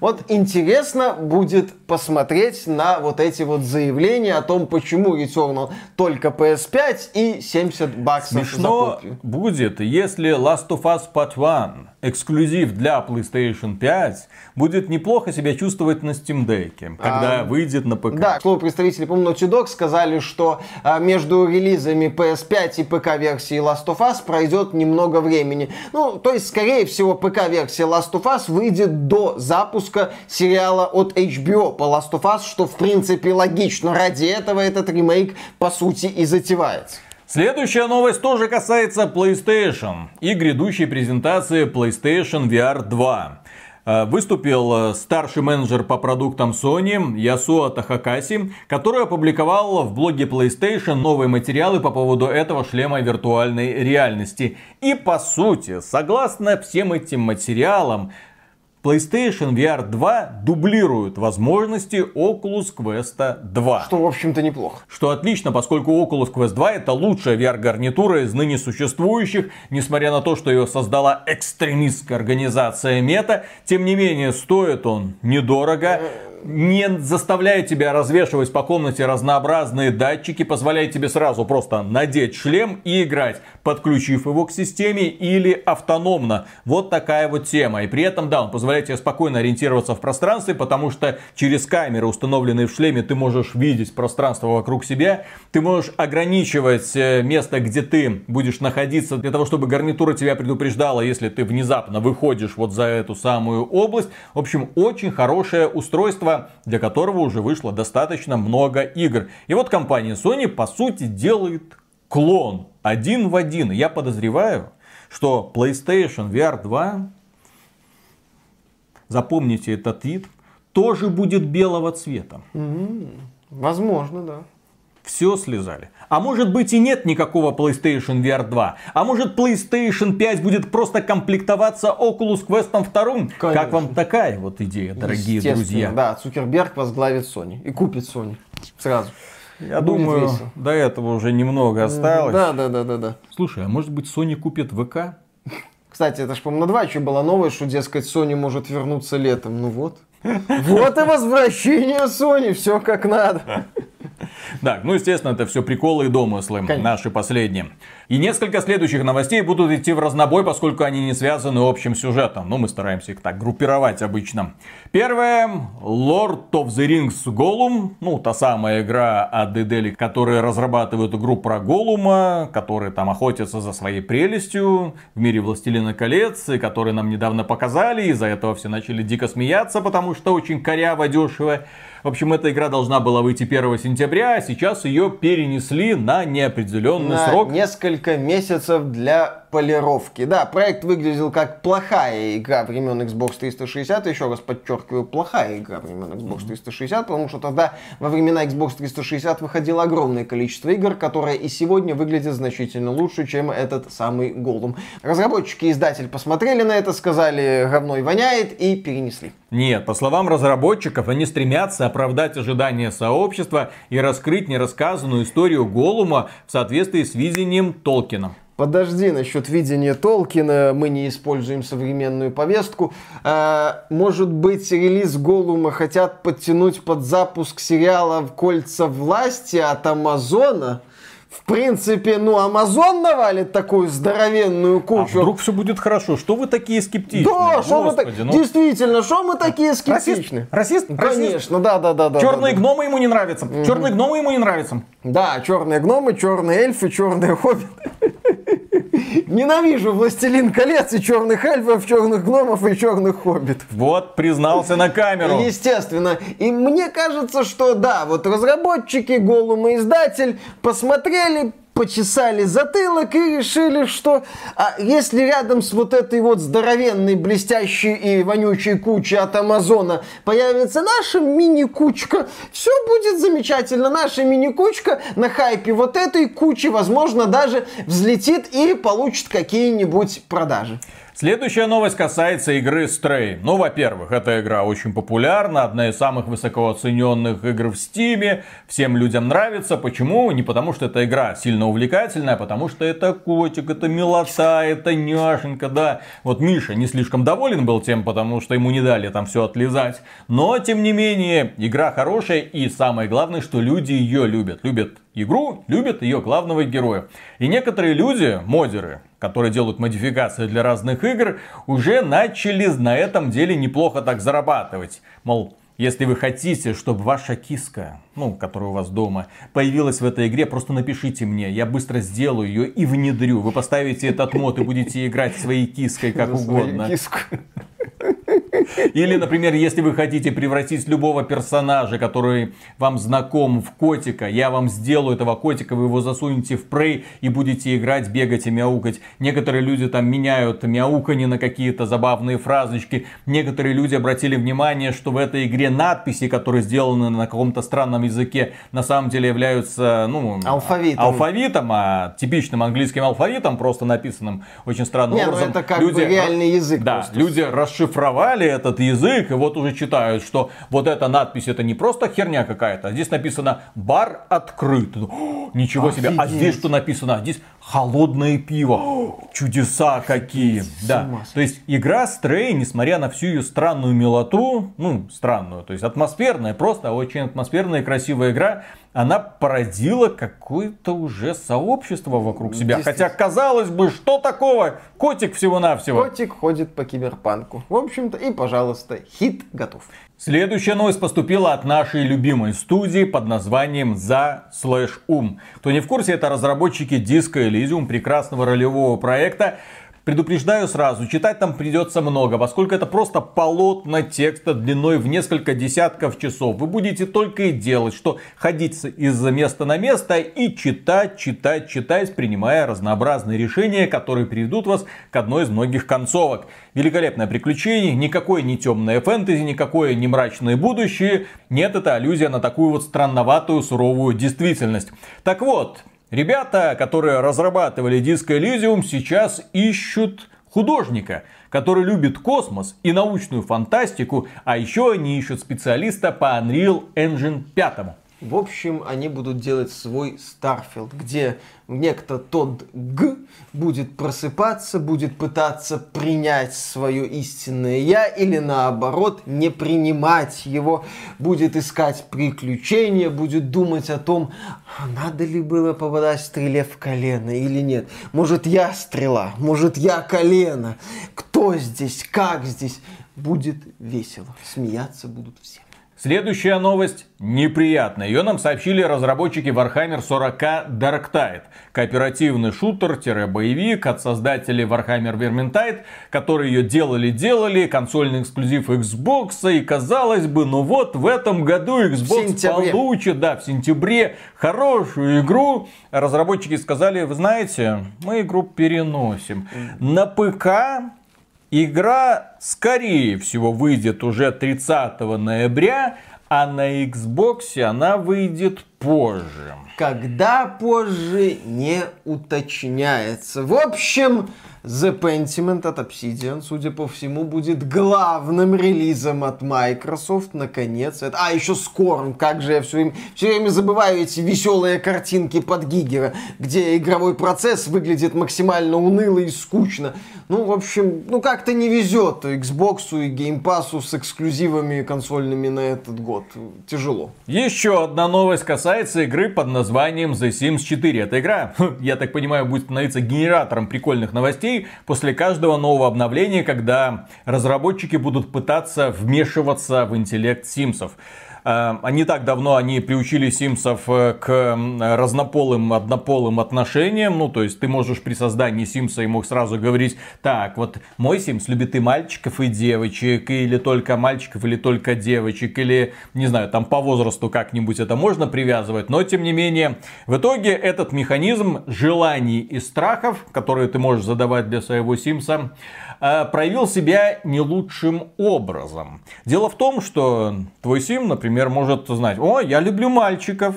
S1: Вот интересно будет посмотреть на вот эти вот заявления о том, почему Returnal только PS5 и 70 баксов за
S3: Смешно
S1: копию.
S3: будет, если Last of Us Part 1, эксклюзив для PlayStation 5, будет неплохо себя чувствовать на Steam Deck, когда
S1: А,
S3: выйдет на ПК.
S1: Да, к слову, представители, по-моему, Naughty Dog сказали, что а, между релизами PS5 и ПК-версии Last of Us пройдет немного времени. Ну, то есть, скорее всего, ПК-версия Last of Us выйдет до запуска сериала от HBO по Last of Us, что, в принципе, логично. Ради этого этот ремейк, по сути, и затевается.
S3: Следующая новость тоже касается PlayStation и грядущей презентации PlayStation VR 2. Э, Выступил э, старший менеджер по продуктам Sony Ясуа Тахакаси, который опубликовал в блоге PlayStation новые материалы по поводу этого шлема виртуальной реальности. И по сути, согласно всем этим материалам, PlayStation VR 2 дублирует возможности Oculus Quest 2.
S1: Что, в общем-то, неплохо.
S3: Что отлично, поскольку Oculus Quest 2 это лучшая VR-гарнитура из ныне существующих, несмотря на то, что ее создала экстремистская организация Мета, тем не менее стоит он недорого, не заставляет тебя развешивать по комнате разнообразные датчики, позволяет тебе сразу просто надеть шлем и играть, подключив его к системе или автономно. Вот такая вот тема. И при этом, да, он позволяет тебе спокойно ориентироваться в пространстве, потому что через камеры, установленные в шлеме, ты можешь видеть пространство вокруг себя, ты можешь ограничивать э, место, где ты будешь находиться, для того, чтобы гарнитура тебя предупреждала, если ты внезапно выходишь вот за эту самую область. В общем, очень хорошее устройство, для которого уже вышло достаточно много игр. И вот компания Sony, по сути, делает клон один в один. Я подозреваю, что PlayStation VR 2, запомните этот вид, тоже будет белого цвета.
S1: Возможно, да.
S3: Все слезали. А может быть и нет никакого PlayStation VR 2. А может PlayStation 5 будет просто комплектоваться Oculus Quest 2. Как
S1: Конечно.
S3: вам такая вот идея, дорогие друзья?
S1: Да, Цукерберг возглавит Sony и купит Sony сразу.
S3: Я
S1: Будет
S3: думаю,
S1: весело.
S3: до этого уже немного осталось.
S1: Да, да, да, да, да.
S3: Слушай, а может быть Sony купит ВК?
S1: Кстати, это ж, по-моему, на два еще была новость, что, дескать, Sony может вернуться летом. Ну вот. Вот и возвращение Sony, все как надо.
S3: Так, ну естественно, это все приколы и домыслы,
S1: Конечно.
S3: наши последние. И несколько следующих новостей будут идти в разнобой, поскольку они не связаны общим сюжетом. Ну, мы стараемся их так группировать обычно. Первое, Lord of the Rings Gollum, ну, та самая игра от Dedelic, которые разрабатывают игру про Голума, который там охотится за своей прелестью в мире Властелина колец, и который нам недавно показали, из-за этого все начали дико смеяться, потому что очень коряво, дешево. В общем, эта игра должна была выйти 1 сентября, а сейчас ее перенесли на неопределенный
S1: На
S3: срок.
S1: несколько месяцев для полировки. Да, проект выглядел как плохая игра времен Xbox 360. Еще раз подчеркиваю, плохая игра времен Xbox 360, потому что тогда во времена Xbox 360 выходило огромное количество игр, которые и сегодня выглядят значительно лучше, чем этот самый Голум. Разработчики и издатель посмотрели на это, сказали, говной воняет и перенесли.
S3: Нет, по словам разработчиков, они стремятся оправдать ожидания сообщества и раскрыть нерассказанную историю Голума в соответствии с видением Толкина.
S1: Подожди, насчет видения Толкина мы не используем современную повестку. А, может быть, релиз Голума хотят подтянуть под запуск сериала «Кольца власти» от Амазона? в принципе, ну, Амазон навалит такую здоровенную
S3: А
S1: кучу.
S3: вдруг все будет хорошо? Что вы такие скептичные?
S1: Да, что мы так...
S3: Ну.
S1: Действительно, что мы такие скептичны?
S3: Расист? Расист? Расист?
S1: Конечно, да, да, да, да.
S3: Черные
S1: да, да.
S3: гномы ему не нравятся. Черные гномы ему не нравятся.
S1: Да, черные гномы, черные эльфы, черные хоббиты. Ненавижу Властелин колец и черных эльфов, черных гномов и черных хоббитов.
S3: Вот, признался на камеру.
S1: Естественно. И мне кажется, что да, вот разработчики, Голум и издатель посмотрели, почесали затылок и решили, что а если рядом с вот этой вот здоровенной, блестящей и вонючей кучей от Амазона появится наша мини-кучка, все будет замечательно. Наша мини-кучка на хайпе вот этой кучи, возможно, даже взлетит и получит какие-нибудь продажи.
S3: Следующая новость касается игры Stray. Ну, во-первых, эта игра очень популярна, одна из самых высоко оцененных игр в Стиме. Всем людям нравится. Почему? Не потому, что эта игра сильно увлекательная, а потому что это котик, это милота, это няшенька, да. Вот Миша не слишком доволен был тем, потому что ему не дали там все отлизать. Но, тем не менее, игра хорошая и самое главное, что люди ее любят. Любят игру, любят ее главного героя. И некоторые люди, модеры, которые делают модификации для разных игр, уже начали на этом деле неплохо так зарабатывать. Мол, если вы хотите, чтобы ваша киска, ну, которая у вас дома, появилась в этой игре, просто напишите мне, я быстро сделаю ее и внедрю. Вы поставите этот мод и будете играть своей киской как угодно. Или, например, если вы хотите превратить любого персонажа, который вам знаком, в котика, я вам сделаю этого котика, вы его засунете в прей и будете играть, бегать и мяукать. Некоторые люди там меняют мяуканье на какие-то забавные фразочки. Некоторые люди обратили внимание, что в этой игре надписи, которые сделаны на каком-то странном языке, на самом деле являются, ну,
S1: Алфавитом.
S3: алфавитом, а типичным английским алфавитом, просто написанным очень странным
S1: Не, ну
S3: образом.
S1: это как бы реальный язык
S3: Да,
S1: просто.
S3: люди расшифровали этот язык и вот уже читают, что вот эта надпись это не просто херня какая-то, а здесь написано бар открыт. О, Ничего себе. А
S1: Офигеть.
S3: здесь что написано? А здесь холодное пиво. Чудеса какие. Да. То есть игра Stray, несмотря на всю ее странную милоту, ну, странную, то есть атмосферная, просто очень атмосферная и красивая игра, она породила какое-то уже сообщество вокруг себя. Хотя, казалось бы, что такого? Котик всего-навсего.
S1: Котик ходит по киберпанку. В общем-то, и, пожалуйста, хит готов.
S3: Следующая новость поступила от нашей любимой студии под названием The Slash Um. Кто не в курсе, это разработчики Disco Elysium, прекрасного ролевого проекта. Предупреждаю сразу, читать там придется много, поскольку это просто полотна текста длиной в несколько десятков часов. Вы будете только и делать, что ходить из места на место и читать, читать, читать, принимая разнообразные решения, которые приведут вас к одной из многих концовок. Великолепное приключение, никакое не темное фэнтези, никакое не мрачное будущее. Нет, это аллюзия на такую вот странноватую, суровую действительность. Так вот, Ребята, которые разрабатывали Disco Elysium, сейчас ищут художника, который любит космос и научную фантастику, а еще они ищут специалиста по Unreal Engine 5.
S1: В общем, они будут делать свой Starfield, где некто тот Г будет просыпаться, будет пытаться принять свое истинное я или наоборот не принимать его, будет искать приключения, будет думать о том, а надо ли было попадать стреле в колено или нет. Может я стрела, может я колено, кто здесь, как здесь. Будет весело, смеяться будут все.
S3: Следующая новость неприятная. Ее нам сообщили разработчики Warhammer 40 Dark Tide. Кооперативный шутер-боевик от создателей Warhammer Vermintide, которые ее делали-делали, консольный эксклюзив Xbox. И казалось бы, ну вот в этом году Xbox получит, да, в сентябре хорошую игру. Разработчики сказали, вы знаете, мы игру переносим. На ПК Игра, скорее всего, выйдет уже 30 ноября, а на Xbox она выйдет позже.
S1: Когда позже не уточняется. В общем, The Pentiment от Obsidian, судя по всему, будет главным релизом от Microsoft, наконец. Это... А, еще Scorn, как же я все время, все время забываю эти веселые картинки под Гигера, где игровой процесс выглядит максимально уныло и скучно. Ну, в общем, ну как-то не везет Xbox и Game Pass с эксклюзивами консольными на этот год. Тяжело.
S3: Еще одна новость касается игры под названием The Sims 4. Эта игра, я так понимаю, будет становиться генератором прикольных новостей после каждого нового обновления, когда разработчики будут пытаться вмешиваться в интеллект Симсов. А не так давно они приучили Симсов э, к разнополым, однополым отношениям. Ну, то есть ты можешь при создании Симса ему сразу говорить, так, вот мой Симс любит и мальчиков, и девочек, или только мальчиков, или только девочек, или, не знаю, там по возрасту как-нибудь это можно привязывать. Но, тем не менее, в итоге этот механизм желаний и страхов, которые ты можешь задавать для своего Симса, э, проявил себя не лучшим образом. Дело в том, что твой Сим, например, может знать, о, я люблю мальчиков.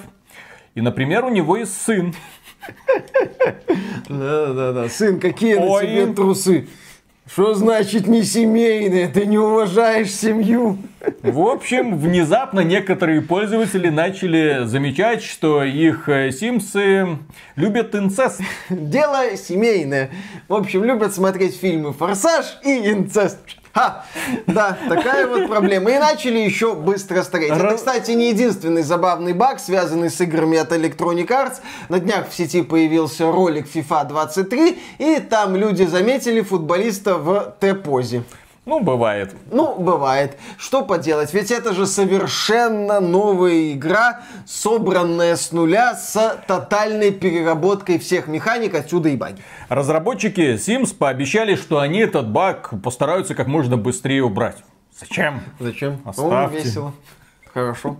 S3: И, например, у него есть сын.
S1: Да-да-да, сын, какие на тебе трусы? Что значит не семейное? Ты не уважаешь семью.
S3: В общем, внезапно некоторые пользователи начали замечать, что их э, симсы любят инцест.
S1: Дело семейное. В общем, любят смотреть фильмы «Форсаж» и «Инцест». Ха! Да, такая вот проблема. И начали еще быстро стареть. Это, кстати, не единственный забавный баг, связанный с играми от Electronic Arts. На днях в сети появился ролик FIFA 23, и там люди заметили футболиста в Т-позе.
S3: Ну, бывает.
S1: Ну, бывает. Что поделать? Ведь это же совершенно новая игра, собранная с нуля, с тотальной переработкой всех механик, отсюда и баги.
S3: Разработчики Sims пообещали, что они этот баг постараются как можно быстрее убрать. Зачем?
S1: Зачем?
S3: Оставьте.
S1: Он весело. Хорошо.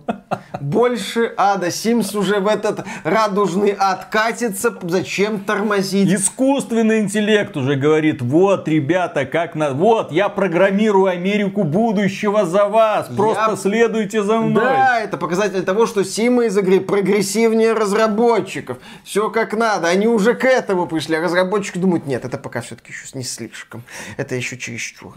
S1: Больше ада. Симс уже в этот радужный ад катится. Зачем тормозить?
S3: Искусственный интеллект уже говорит, вот, ребята, как на... Вот, я программирую Америку будущего за вас. Просто я... следуйте за мной.
S1: Да, это показатель того, что Симы из игры прогрессивнее разработчиков. Все как надо. Они уже к этому пришли. А разработчики думают, нет, это пока все-таки еще не слишком. Это еще чересчур.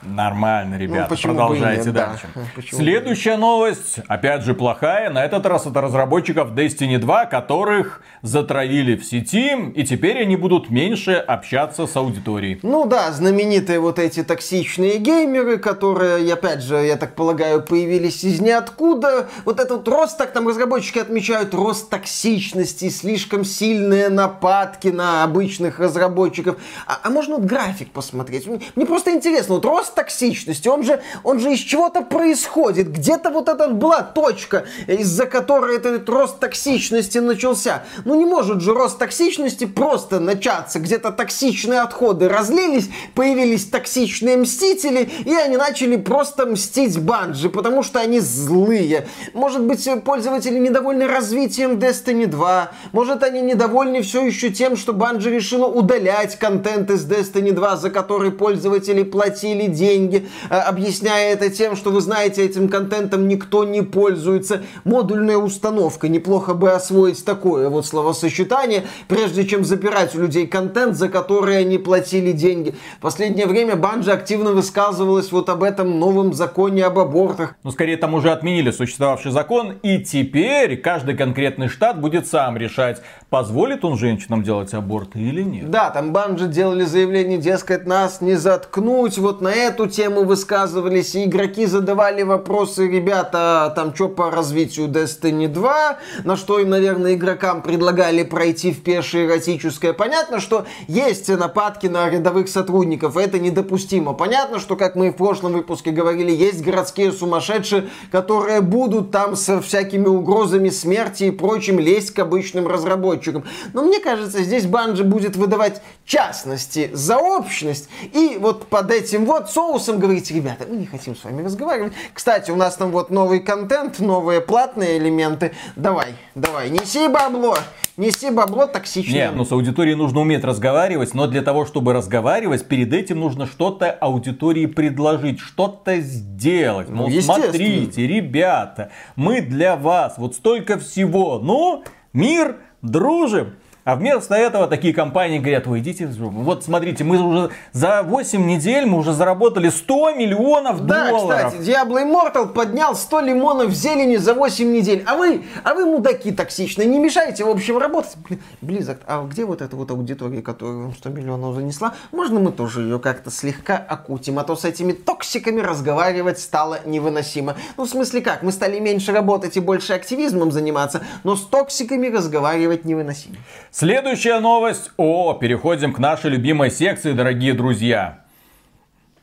S3: Нормально, ребята. Ну, Продолжайте нет, дальше. Да. Следующая новость новость, опять же, плохая. На этот раз это разработчиков Destiny 2, которых затравили в сети, и теперь они будут меньше общаться с аудиторией.
S1: Ну да, знаменитые вот эти токсичные геймеры, которые, опять же, я так полагаю, появились из ниоткуда. Вот этот рост, так там разработчики отмечают, рост токсичности, слишком сильные нападки на обычных разработчиков. А, а можно вот график посмотреть? Мне просто интересно, вот рост токсичности, он же, он же из чего-то происходит. Где-то вот этот была точка, из-за которой этот рост токсичности начался. Ну не может же рост токсичности просто начаться. Где-то токсичные отходы разлились, появились токсичные мстители, и они начали просто мстить банджи, потому что они злые. Может быть, пользователи недовольны развитием Destiny 2, может они недовольны все еще тем, что банджи решила удалять контент из Destiny 2, за который пользователи платили деньги, э, объясняя это тем, что вы знаете, этим контентом никто не пользуется. Модульная установка. Неплохо бы освоить такое вот словосочетание, прежде чем запирать у людей контент, за который они платили деньги. В последнее время Банжи активно высказывалась вот об этом новом законе об абортах.
S3: Ну, скорее, там уже отменили существовавший закон, и теперь каждый конкретный штат будет сам решать, позволит он женщинам делать аборты или нет.
S1: Да, там Банжи делали заявление, дескать, нас не заткнуть. Вот на эту тему высказывались, и игроки задавали вопросы, ребята, там что по развитию Destiny 2, на что им, наверное, игрокам предлагали пройти в пешее эротическое. Понятно, что есть нападки на рядовых сотрудников, это недопустимо. Понятно, что, как мы в прошлом выпуске говорили, есть городские сумасшедшие, которые будут там со всякими угрозами смерти и прочим лезть к обычным разработчикам. Но мне кажется, здесь Банжи будет выдавать частности за общность. И вот под этим вот соусом говорите, ребята, мы не хотим с вами разговаривать. Кстати, у нас там вот новый контент, новые платные элементы. Давай, давай, неси бабло, неси бабло токсичное.
S3: Нет, ну с аудиторией нужно уметь разговаривать, но для того, чтобы разговаривать, перед этим нужно что-то аудитории предложить, что-то сделать. Ну, ну смотрите, ребята, мы для вас вот столько всего, ну, мир, дружим. А вместо этого такие компании говорят, ой, идите в жопу. Вот смотрите, мы уже за 8 недель мы уже заработали 100 миллионов
S1: Да,
S3: долларов.
S1: кстати, Diablo Immortal поднял 100 лимонов зелени за 8 недель. А вы, а вы мудаки токсичные, не мешайте, в общем, работать. Блин, Blizzard, а где вот эта вот аудитория, которая вам 100 миллионов занесла? Можно мы тоже ее как-то слегка окутим, а то с этими токсиками разговаривать стало невыносимо. Ну, в смысле как, мы стали меньше работать и больше активизмом заниматься, но с токсиками разговаривать невыносимо.
S3: Следующая новость. О, переходим к нашей любимой секции, дорогие друзья.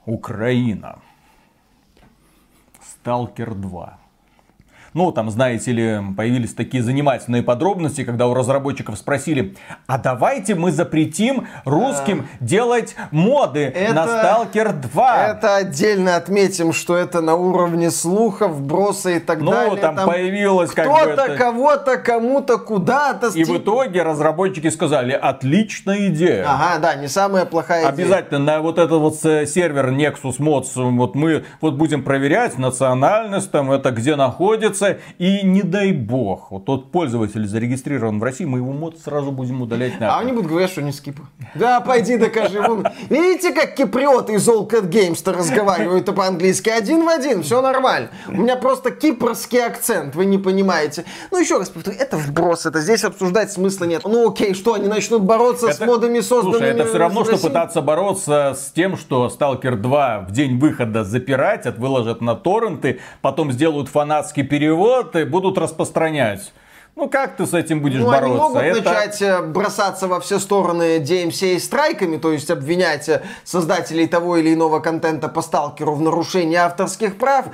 S3: Украина. Сталкер 2. Ну, там, знаете ли, появились такие занимательные подробности, когда у разработчиков спросили, а давайте мы запретим русским делать моды на Сталкер 2.
S1: Это отдельно отметим, что это на уровне слухов, броса и так
S3: Ну,
S1: далее.
S3: там появилось как бы
S1: Кто-то,
S3: это-
S1: кого-то, кому-то, куда-то.
S3: И в итоге разработчики сказали, отличная идея.
S1: Ага, да, не самая плохая идея.
S3: Обязательно на вот этот вот э, сервер Nexus Mods, вот мы вот будем проверять национальность, там это где находится, и не дай бог, вот тот пользователь зарегистрирован в России, мы его мод сразу будем удалять
S1: А
S3: нахуй.
S1: они будут говорить, что не скипы. Да, пойди докажи. Вон. Видите, как киприоты из All Cat Games-то разговаривают по-английски один в один, все нормально. У меня просто кипрский акцент, вы не понимаете. Ну, еще раз повторю, это вброс, это здесь обсуждать смысла нет. Ну, окей, что, они начнут бороться с
S3: Это-
S1: модами, созданными
S3: Слушай, это все равно, что пытаться бороться с тем, что Stalker 2 в день выхода запиратят, выложат на торренты, потом сделают фанатский перевод и будут распространять. Ну как ты с этим будешь
S1: Ну, они
S3: бороться?
S1: могут
S3: Это-
S1: начать э, бросаться во все стороны DMCA страйками, то есть обвинять э, создателей того или иного контента по сталкеру в нарушении авторских прав.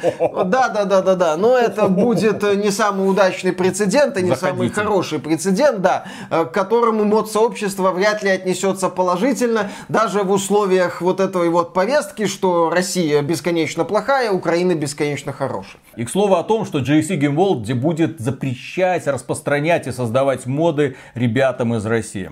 S1: Да, да, да, да, да. Но это будет э, не самый удачный прецедент и не самый
S3: Заходите.
S1: хороший прецедент, да, к которому мод сообщества вряд ли отнесется положительно, даже в условиях вот этой вот повестки, что Россия бесконечно плохая, Украина бесконечно хорошая.
S3: И к слову о том, что GSC Game World будет запрещать распространять и создавать моды ребятам из России.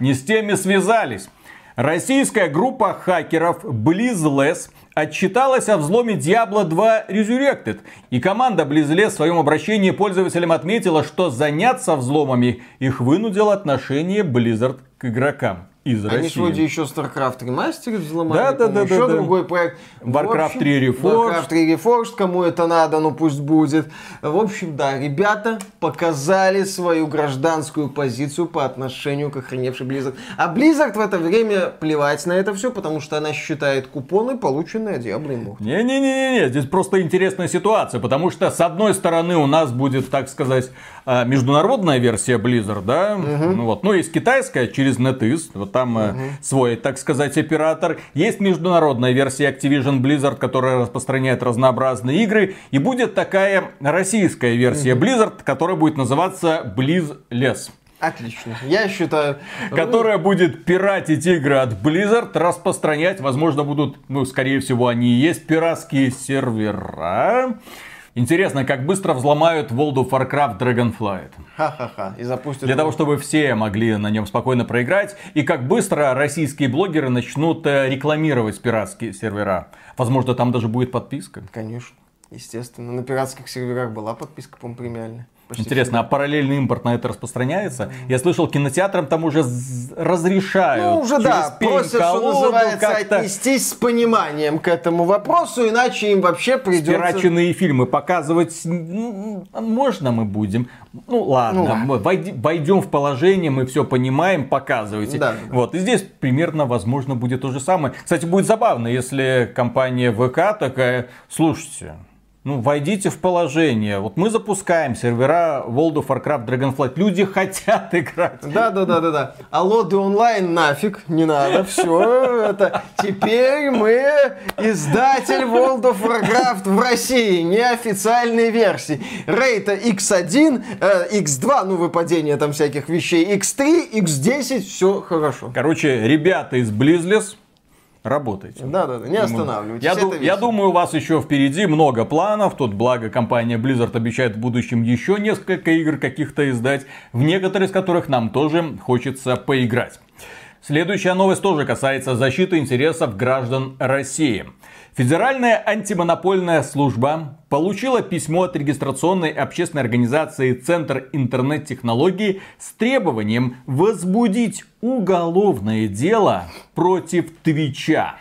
S3: Не с теми связались. Российская группа хакеров BlizzLess отчиталась о взломе Diablo 2 Resurrected. И команда BlizzLess в своем обращении пользователям отметила, что заняться взломами их вынудило отношение Blizzard к игрокам из
S1: Они
S3: России.
S1: ж вроде еще StarCraft Remastered взломали,
S3: Да, да, да,
S1: еще
S3: да, да.
S1: другой проект. В
S3: Warcraft
S1: общем,
S3: 3 Reforged.
S1: Warcraft 3 Reforged, кому это надо, ну пусть будет. В общем, да, ребята показали свою гражданскую позицию по отношению к охреневшей Blizzard. А Blizzard в это время плевать на это все, потому что она считает купоны, полученные от Diablo Immortal.
S3: Не-не-не-не, здесь просто интересная ситуация, потому что с одной стороны у нас будет, так сказать, а, международная версия Blizzard, да, ну вот, ну есть китайская через NetEase, вот там э, свой, так сказать, оператор, есть международная версия Activision Blizzard, которая распространяет разнообразные игры, и будет такая российская версия Blizzard, которая будет называться BlizzLess.
S1: Отлично. Я считаю...
S3: Которая будет пиратить игры от Blizzard, распространять, возможно, будут, ну, скорее всего, они и есть пиратские сервера. Интересно, как быстро взломают World of Warcraft Dragonflight.
S1: Ха-ха-ха. И запустят...
S3: Для того, чтобы все могли на нем спокойно проиграть. И как быстро российские блогеры начнут э, рекламировать пиратские сервера. Возможно, там даже будет подписка.
S1: Конечно. Естественно. На пиратских серверах была подписка, по-моему, премиальная. Почти
S3: Интересно, а параллельный импорт на это распространяется? Я слышал, кинотеатрам там уже разрешают.
S1: Ну, уже да, просят, что
S3: пень-колоду
S1: называется,
S3: как-то
S1: отнестись с пониманием к этому вопросу, иначе им вообще придется...
S3: Пираченные фильмы показывать можно мы будем. Ну ладно,
S1: Ну, ладно.
S3: мы войди- войдем в положение, мы все понимаем, показывайте.
S1: Да.
S3: Вот, и здесь примерно, возможно, будет то же самое. Кстати, будет забавно, если компания ВК такая, слушайте, ну, войдите в положение. Вот мы запускаем сервера World of Warcraft Dragonflight. Люди хотят играть.
S1: Да, да, да, да, да. А лоды онлайн нафиг, не надо, все это. Теперь мы издатель World of Warcraft в России, неофициальной версии. Рейта X1, э, X2, ну выпадение там всяких вещей, X3, X10, все хорошо.
S3: Короче, ребята из Blizzless, работайте.
S1: Да, да, да, не останавливайтесь.
S3: Я, ду- я думаю, у вас еще впереди много планов. Тут, благо, компания Blizzard обещает в будущем еще несколько игр каких-то издать, в некоторые из которых нам тоже хочется поиграть. Следующая новость тоже касается защиты интересов граждан России. Федеральная антимонопольная служба получила письмо от регистрационной общественной организации Центр интернет-технологий с требованием возбудить уголовное дело против Твича.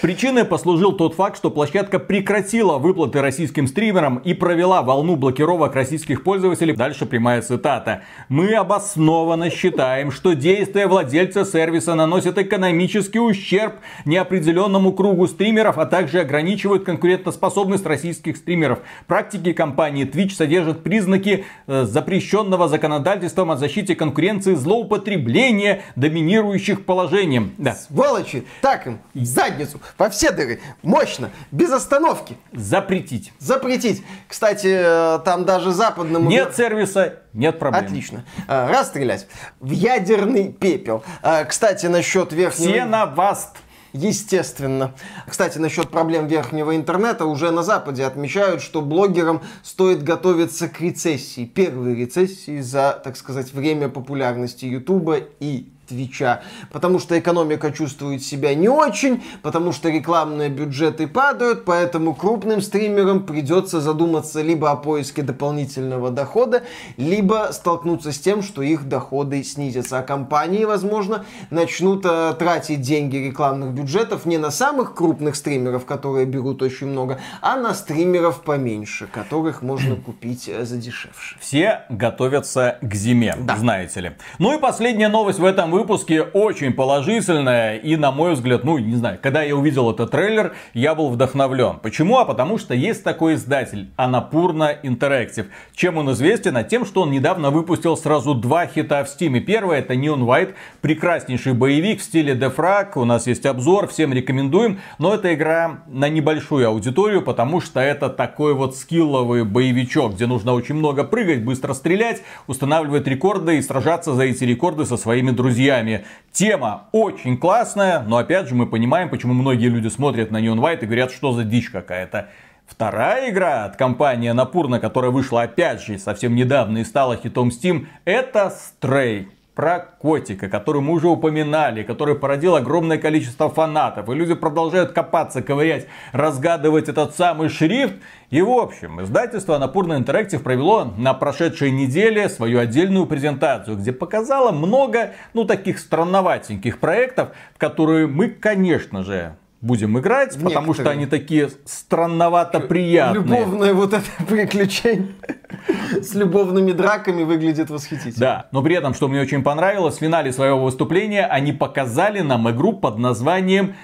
S3: Причиной послужил тот факт, что площадка прекратила выплаты российским стримерам и провела волну блокировок российских пользователей. Дальше прямая цитата. Мы обоснованно считаем, что действия владельца сервиса наносят экономический ущерб неопределенному кругу стримеров, а также ограничивают конкурентоспособность российских стримеров. Практики компании Twitch содержат признаки э, запрещенного законодательством о защите конкуренции злоупотребления доминирующих положением.
S1: Да. Сволочи! Так им, задницу! Задницу, во все дыры, мощно, без остановки.
S3: Запретить.
S1: Запретить. Кстати, э, там даже западному...
S3: Нет сервиса, нет проблем.
S1: Отлично. Э, расстрелять. В ядерный пепел. Э, кстати, насчет верхнего...
S3: Сеноваст.
S1: Естественно. Кстати, насчет проблем верхнего интернета уже на Западе отмечают, что блогерам стоит готовиться к рецессии. Первой рецессии за, так сказать, время популярности Ютуба и Твича, потому что экономика чувствует себя не очень, потому что рекламные бюджеты падают, поэтому крупным стримерам придется задуматься либо о поиске дополнительного дохода, либо столкнуться с тем, что их доходы снизятся. А компании, возможно, начнут э, тратить деньги рекламных бюджетов не на самых крупных стримеров, которые берут очень много, а на стримеров поменьше, которых можно купить э, за дешевше.
S3: Все готовятся к зиме, да. знаете ли. Ну и последняя новость в этом выпуске выпуске очень положительная и, на мой взгляд, ну, не знаю, когда я увидел этот трейлер, я был вдохновлен. Почему? А потому что есть такой издатель, Анапурна Interactive. Чем он известен? А тем, что он недавно выпустил сразу два хита в стиме. Первый это Neon White, прекраснейший боевик в стиле Defrag. У нас есть обзор, всем рекомендуем. Но это игра на небольшую аудиторию, потому что это такой вот скилловый боевичок, где нужно очень много прыгать, быстро стрелять, устанавливать рекорды и сражаться за эти рекорды со своими друзьями друзьями. Тема очень классная, но опять же мы понимаем, почему многие люди смотрят на Neon White и говорят, что за дичь какая-то. Вторая игра от компании Напурна, которая вышла опять же совсем недавно и стала хитом Steam, это Stray про котика, который мы уже упоминали, который породил огромное количество фанатов. И люди продолжают копаться, ковырять, разгадывать этот самый шрифт. И в общем, издательство Напурно Интерактив провело на прошедшей неделе свою отдельную презентацию, где показало много, ну, таких странноватеньких проектов, в которые мы, конечно же, будем играть, Некоторые. потому что они такие странновато приятные.
S1: Любовное вот это приключение с любовными драками выглядит восхитительно.
S3: Да, но при этом, что мне очень понравилось, в финале своего выступления они показали нам игру под названием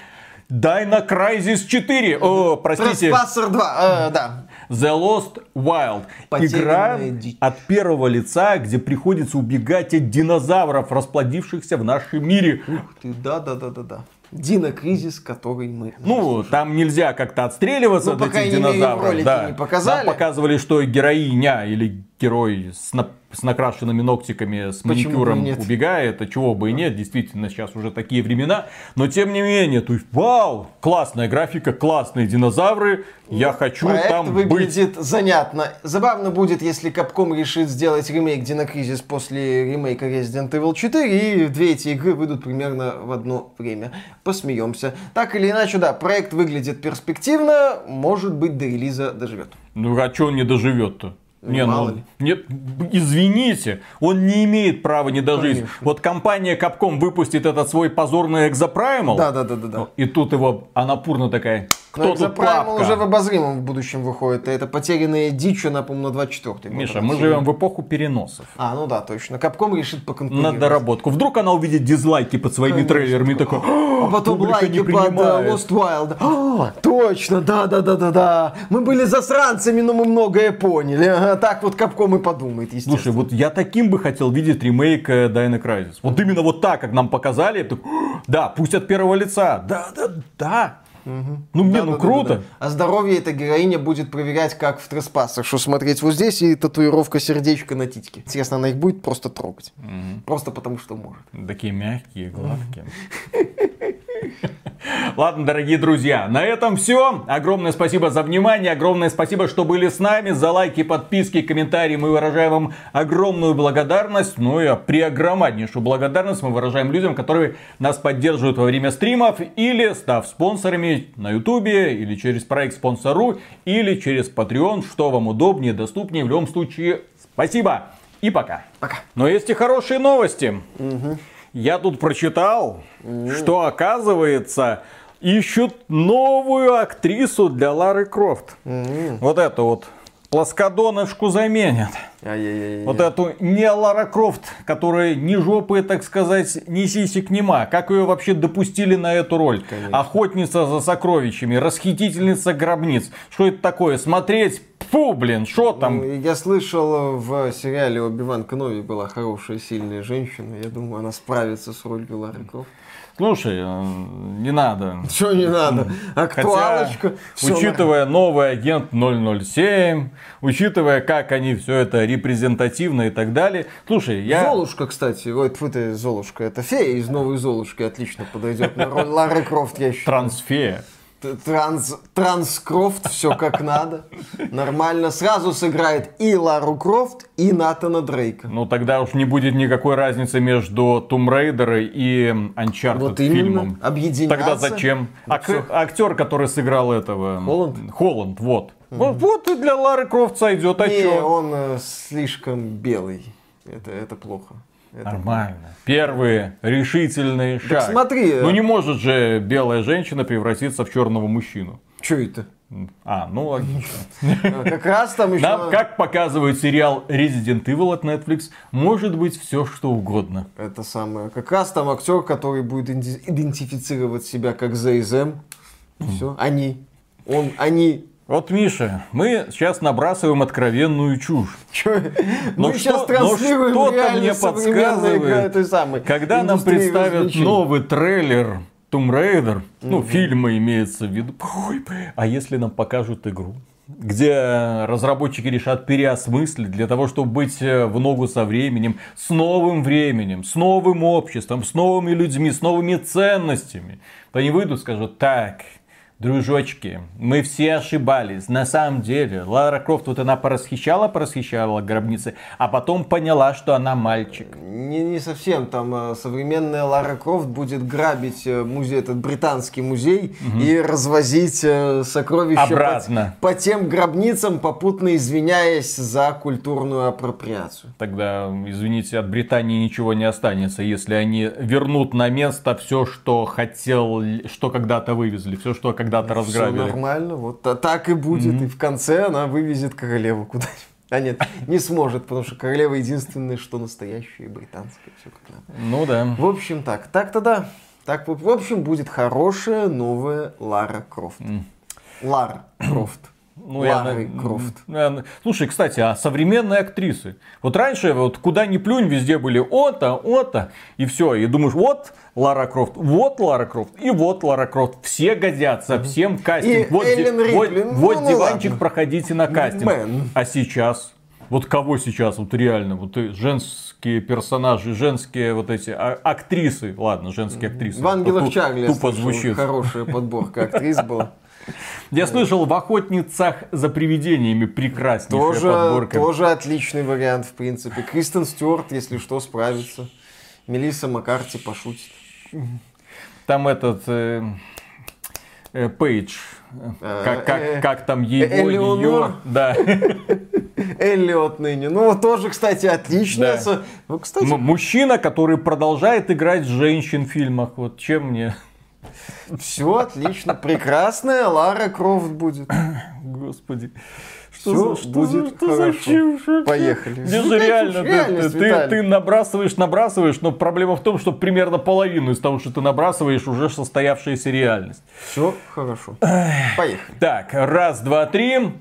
S3: Dino Crisis 4. О, простите.
S1: Trespasser 2, э, да.
S3: The Lost Wild. Игра дичь. от первого лица, где приходится убегать от динозавров, расплодившихся в нашем мире.
S1: Ух ты, да-да-да-да-да. Динокризис, который мы...
S3: Ну, там нельзя как-то отстреливаться ну, от этих динозавров. да.
S1: не показали.
S3: Нам показывали, что героиня или герой с, на, с накрашенными ногтиками, с маникюром убегает, а чего бы и нет, действительно, сейчас уже такие времена, но тем не менее, то есть, вау, классная графика, классные динозавры, я хочу Проект там
S1: выглядит быть. занятно. Забавно будет, если Capcom решит сделать ремейк Динокризис после ремейка Resident Evil 4, и две эти игры выйдут примерно в одно время. Посмеемся. Так или иначе, да, проект выглядит перспективно, может быть, до релиза доживет.
S3: Ну, а что он не доживет-то? Не, Мало ну, ли. Нет, извините, он не имеет права не дожить. Конечно. Вот компания Capcom выпустит этот свой позорный Exoprimal.
S1: Да, да, да, да, да.
S3: И тут его Анапурна такая. Кто
S1: тут папка? уже в обозримом в будущем выходит. Это потерянные дичь, она, по-моему, на 24
S3: Миша, мы живем в эпоху переносов.
S1: А, ну да, точно. Capcom решит поконкурировать.
S3: На доработку. Вдруг она увидит дизлайки под своими Конечно. трейлерами и такой,
S1: а потом лайки под uh, Lost Wild. А, точно, да, да, да, да, да. Мы были засранцами, но мы многое поняли. Ага, так вот Capcom и подумает, естественно.
S3: Слушай, вот я таким бы хотел видеть ремейк э, Dino Crisis. Вот именно вот так, как нам показали. Да, пусть от первого лица. Да, да, да. Угу. Ну, мне, да, ну да, круто. Да, да,
S1: А здоровье эта героиня будет проверять, как в треспасах. Что смотреть вот здесь и татуировка сердечка на титьке. Интересно, она их будет просто трогать. Угу. Просто потому, что может.
S3: Такие мягкие, гладкие. Ладно, дорогие друзья, на этом все. Огромное спасибо за внимание, огромное спасибо, что были с нами. За лайки, подписки, комментарии мы выражаем вам огромную благодарность. Ну и преогромаднейшую благодарность мы выражаем людям, которые нас поддерживают во время стримов или став спонсорами на ютубе, или через проект спонсору, или через Patreon, что вам удобнее, доступнее. В любом случае, спасибо и пока.
S1: Пока.
S3: Но есть и хорошие новости. Я тут прочитал, что оказывается ищут новую актрису для Лары Крофт. Вот эту вот плоскодонышку заменят.
S1: Ай-яй-яй.
S3: Вот эту не Лара Крофт, которая ни жопы, так сказать, ни сисек нема. Как ее вообще допустили на эту роль?
S1: Конечно.
S3: Охотница за сокровищами, расхитительница гробниц. Что это такое? Смотреть? Фу, блин, что там?
S1: Ну, Я слышал, в сериале Оби-Ван Кенови была хорошая, сильная женщина. Я думаю, она справится с ролью Лары Крофт.
S3: Слушай, э, не надо.
S1: Что не надо?
S3: Хотя,
S1: Актуалочка. всё
S3: учитывая новый агент 007, учитывая, как они все это репрезентативно и так далее. Слушай,
S1: на-
S3: я...
S1: Золушка, кстати, ой, тьфу ты, Золушка, это фея из новой Золушки отлично подойдет на роль Лары Крофт, я считаю.
S3: Трансфея.
S1: Транс, Транскрофт, все как надо. Нормально. Сразу сыграет и Лару Крофт, и Натана Дрейка.
S3: Ну тогда уж не будет никакой разницы между Tomb Raider и Uncharted
S1: Вот именно.
S3: фильмом.
S1: Объединяться.
S3: Тогда зачем?
S1: Всё.
S3: актер, который сыграл этого...
S1: Холланд?
S3: Холланд, вот. Вот, вот и для Лары Крофт сойдет, а
S1: Не,
S3: чё?
S1: он э, слишком белый. Это, это плохо.
S3: Нормально. Первые решительные шаги.
S1: смотри, э,
S3: Ну не может же белая женщина превратиться в черного мужчину.
S1: Чё это?
S3: А, ну логично.
S1: А, Как раз там еще...
S3: Нам, как показывает сериал Resident Evil от Netflix, может быть все что угодно.
S1: Это самое. Как раз там актер, который будет идентифицировать себя как ЗСМ. Все. Они. Он, они.
S3: Вот, Миша, мы сейчас набрасываем откровенную чушь.
S1: Чё?
S3: Но
S1: Мы сейчас
S3: что- но
S1: транслируем
S3: что-то
S1: реально
S3: мне подсказывает,
S1: самой
S3: Когда нам представят новый трейлер Tomb Raider, ну, фильма имеется в виду, Ой, а если нам покажут игру? где разработчики решат переосмыслить для того, чтобы быть э, в ногу со временем, с новым временем, с новым обществом, с новыми людьми, с новыми ценностями. То они выйдут и скажут, так, дружочки, мы все ошибались. На самом деле, Лара Крофт, вот она порасхищала, порасхищала гробницы, а потом поняла, что она мальчик.
S1: Не, не совсем. Там э, современная Лара Крофт будет грабить э, музей, этот британский музей, и развозить э, сокровища
S3: Обратно.
S1: По, по тем гробницам, попутно извиняясь за культурную апроприацию.
S3: Тогда, извините, от Британии ничего не останется, если они вернут на место все, что хотел, что когда-то вывезли, все, что когда-то
S1: Все
S3: разграбили.
S1: нормально, вот та- так и будет. И в конце она вывезет королеву куда-нибудь. А нет, не сможет, потому что королева единственное, что настоящая британская. Все как надо.
S3: Ну да.
S1: В общем, так. Так-то да. Так, в в общем, будет хорошая новая Лара Крофт. Лара Крофт.
S3: Ну, я
S1: Лары
S3: на-
S1: Крофт.
S3: Наверно. Слушай, кстати, а современные актрисы? Вот раньше, вот куда ни плюнь, везде были ота, ота, и все. И думаешь, вот Лара Крофт, вот Лара Крофт, и вот Лара Крофт. Все годятся, всем кастинг.
S1: И
S3: вот ди-
S1: Эллен
S3: вот,
S1: Рипли, ну,
S3: вот
S1: ну
S3: диванчик,
S1: ладно.
S3: проходите на кастинг.
S1: Мэн.
S3: А сейчас? Вот кого сейчас, вот реально, вот и женские персонажи, женские вот эти а- актрисы, ладно, женские актрисы.
S1: В «Ангелах Чарли» я
S3: Тупо звучит.
S1: хорошая подборка актрис была.
S3: Я слышал, в охотницах за привидениями прекраснейшая
S1: Тоже,
S3: подборка.
S1: тоже отличный вариант, в принципе. Кристен Стюарт, если что, справится. Мелисса Маккарти пошутит.
S3: Там этот э, э, Пейдж, э, как, как,
S1: э,
S3: как там его,
S1: Элеонор?
S3: ее, да.
S1: Эллиот ныне. Ну, тоже, кстати, отличная.
S3: Да.
S1: Ну, кстати,
S3: мужчина, который продолжает играть женщин в фильмах. Вот чем мне,
S1: все отлично. Прекрасная Лара Крофт будет.
S3: господи.
S1: Всё
S3: за-
S1: будет
S3: за- что за
S1: хорошо.
S3: чушь вообще?
S1: Поехали.
S3: Где же реально,
S1: чушь,
S3: ты- ты, ты набрасываешь, набрасываешь, но проблема в том, что примерно половину из того, что ты набрасываешь, уже состоявшаяся реальность.
S1: Все хорошо. Поехали.
S3: Так, раз, два, три.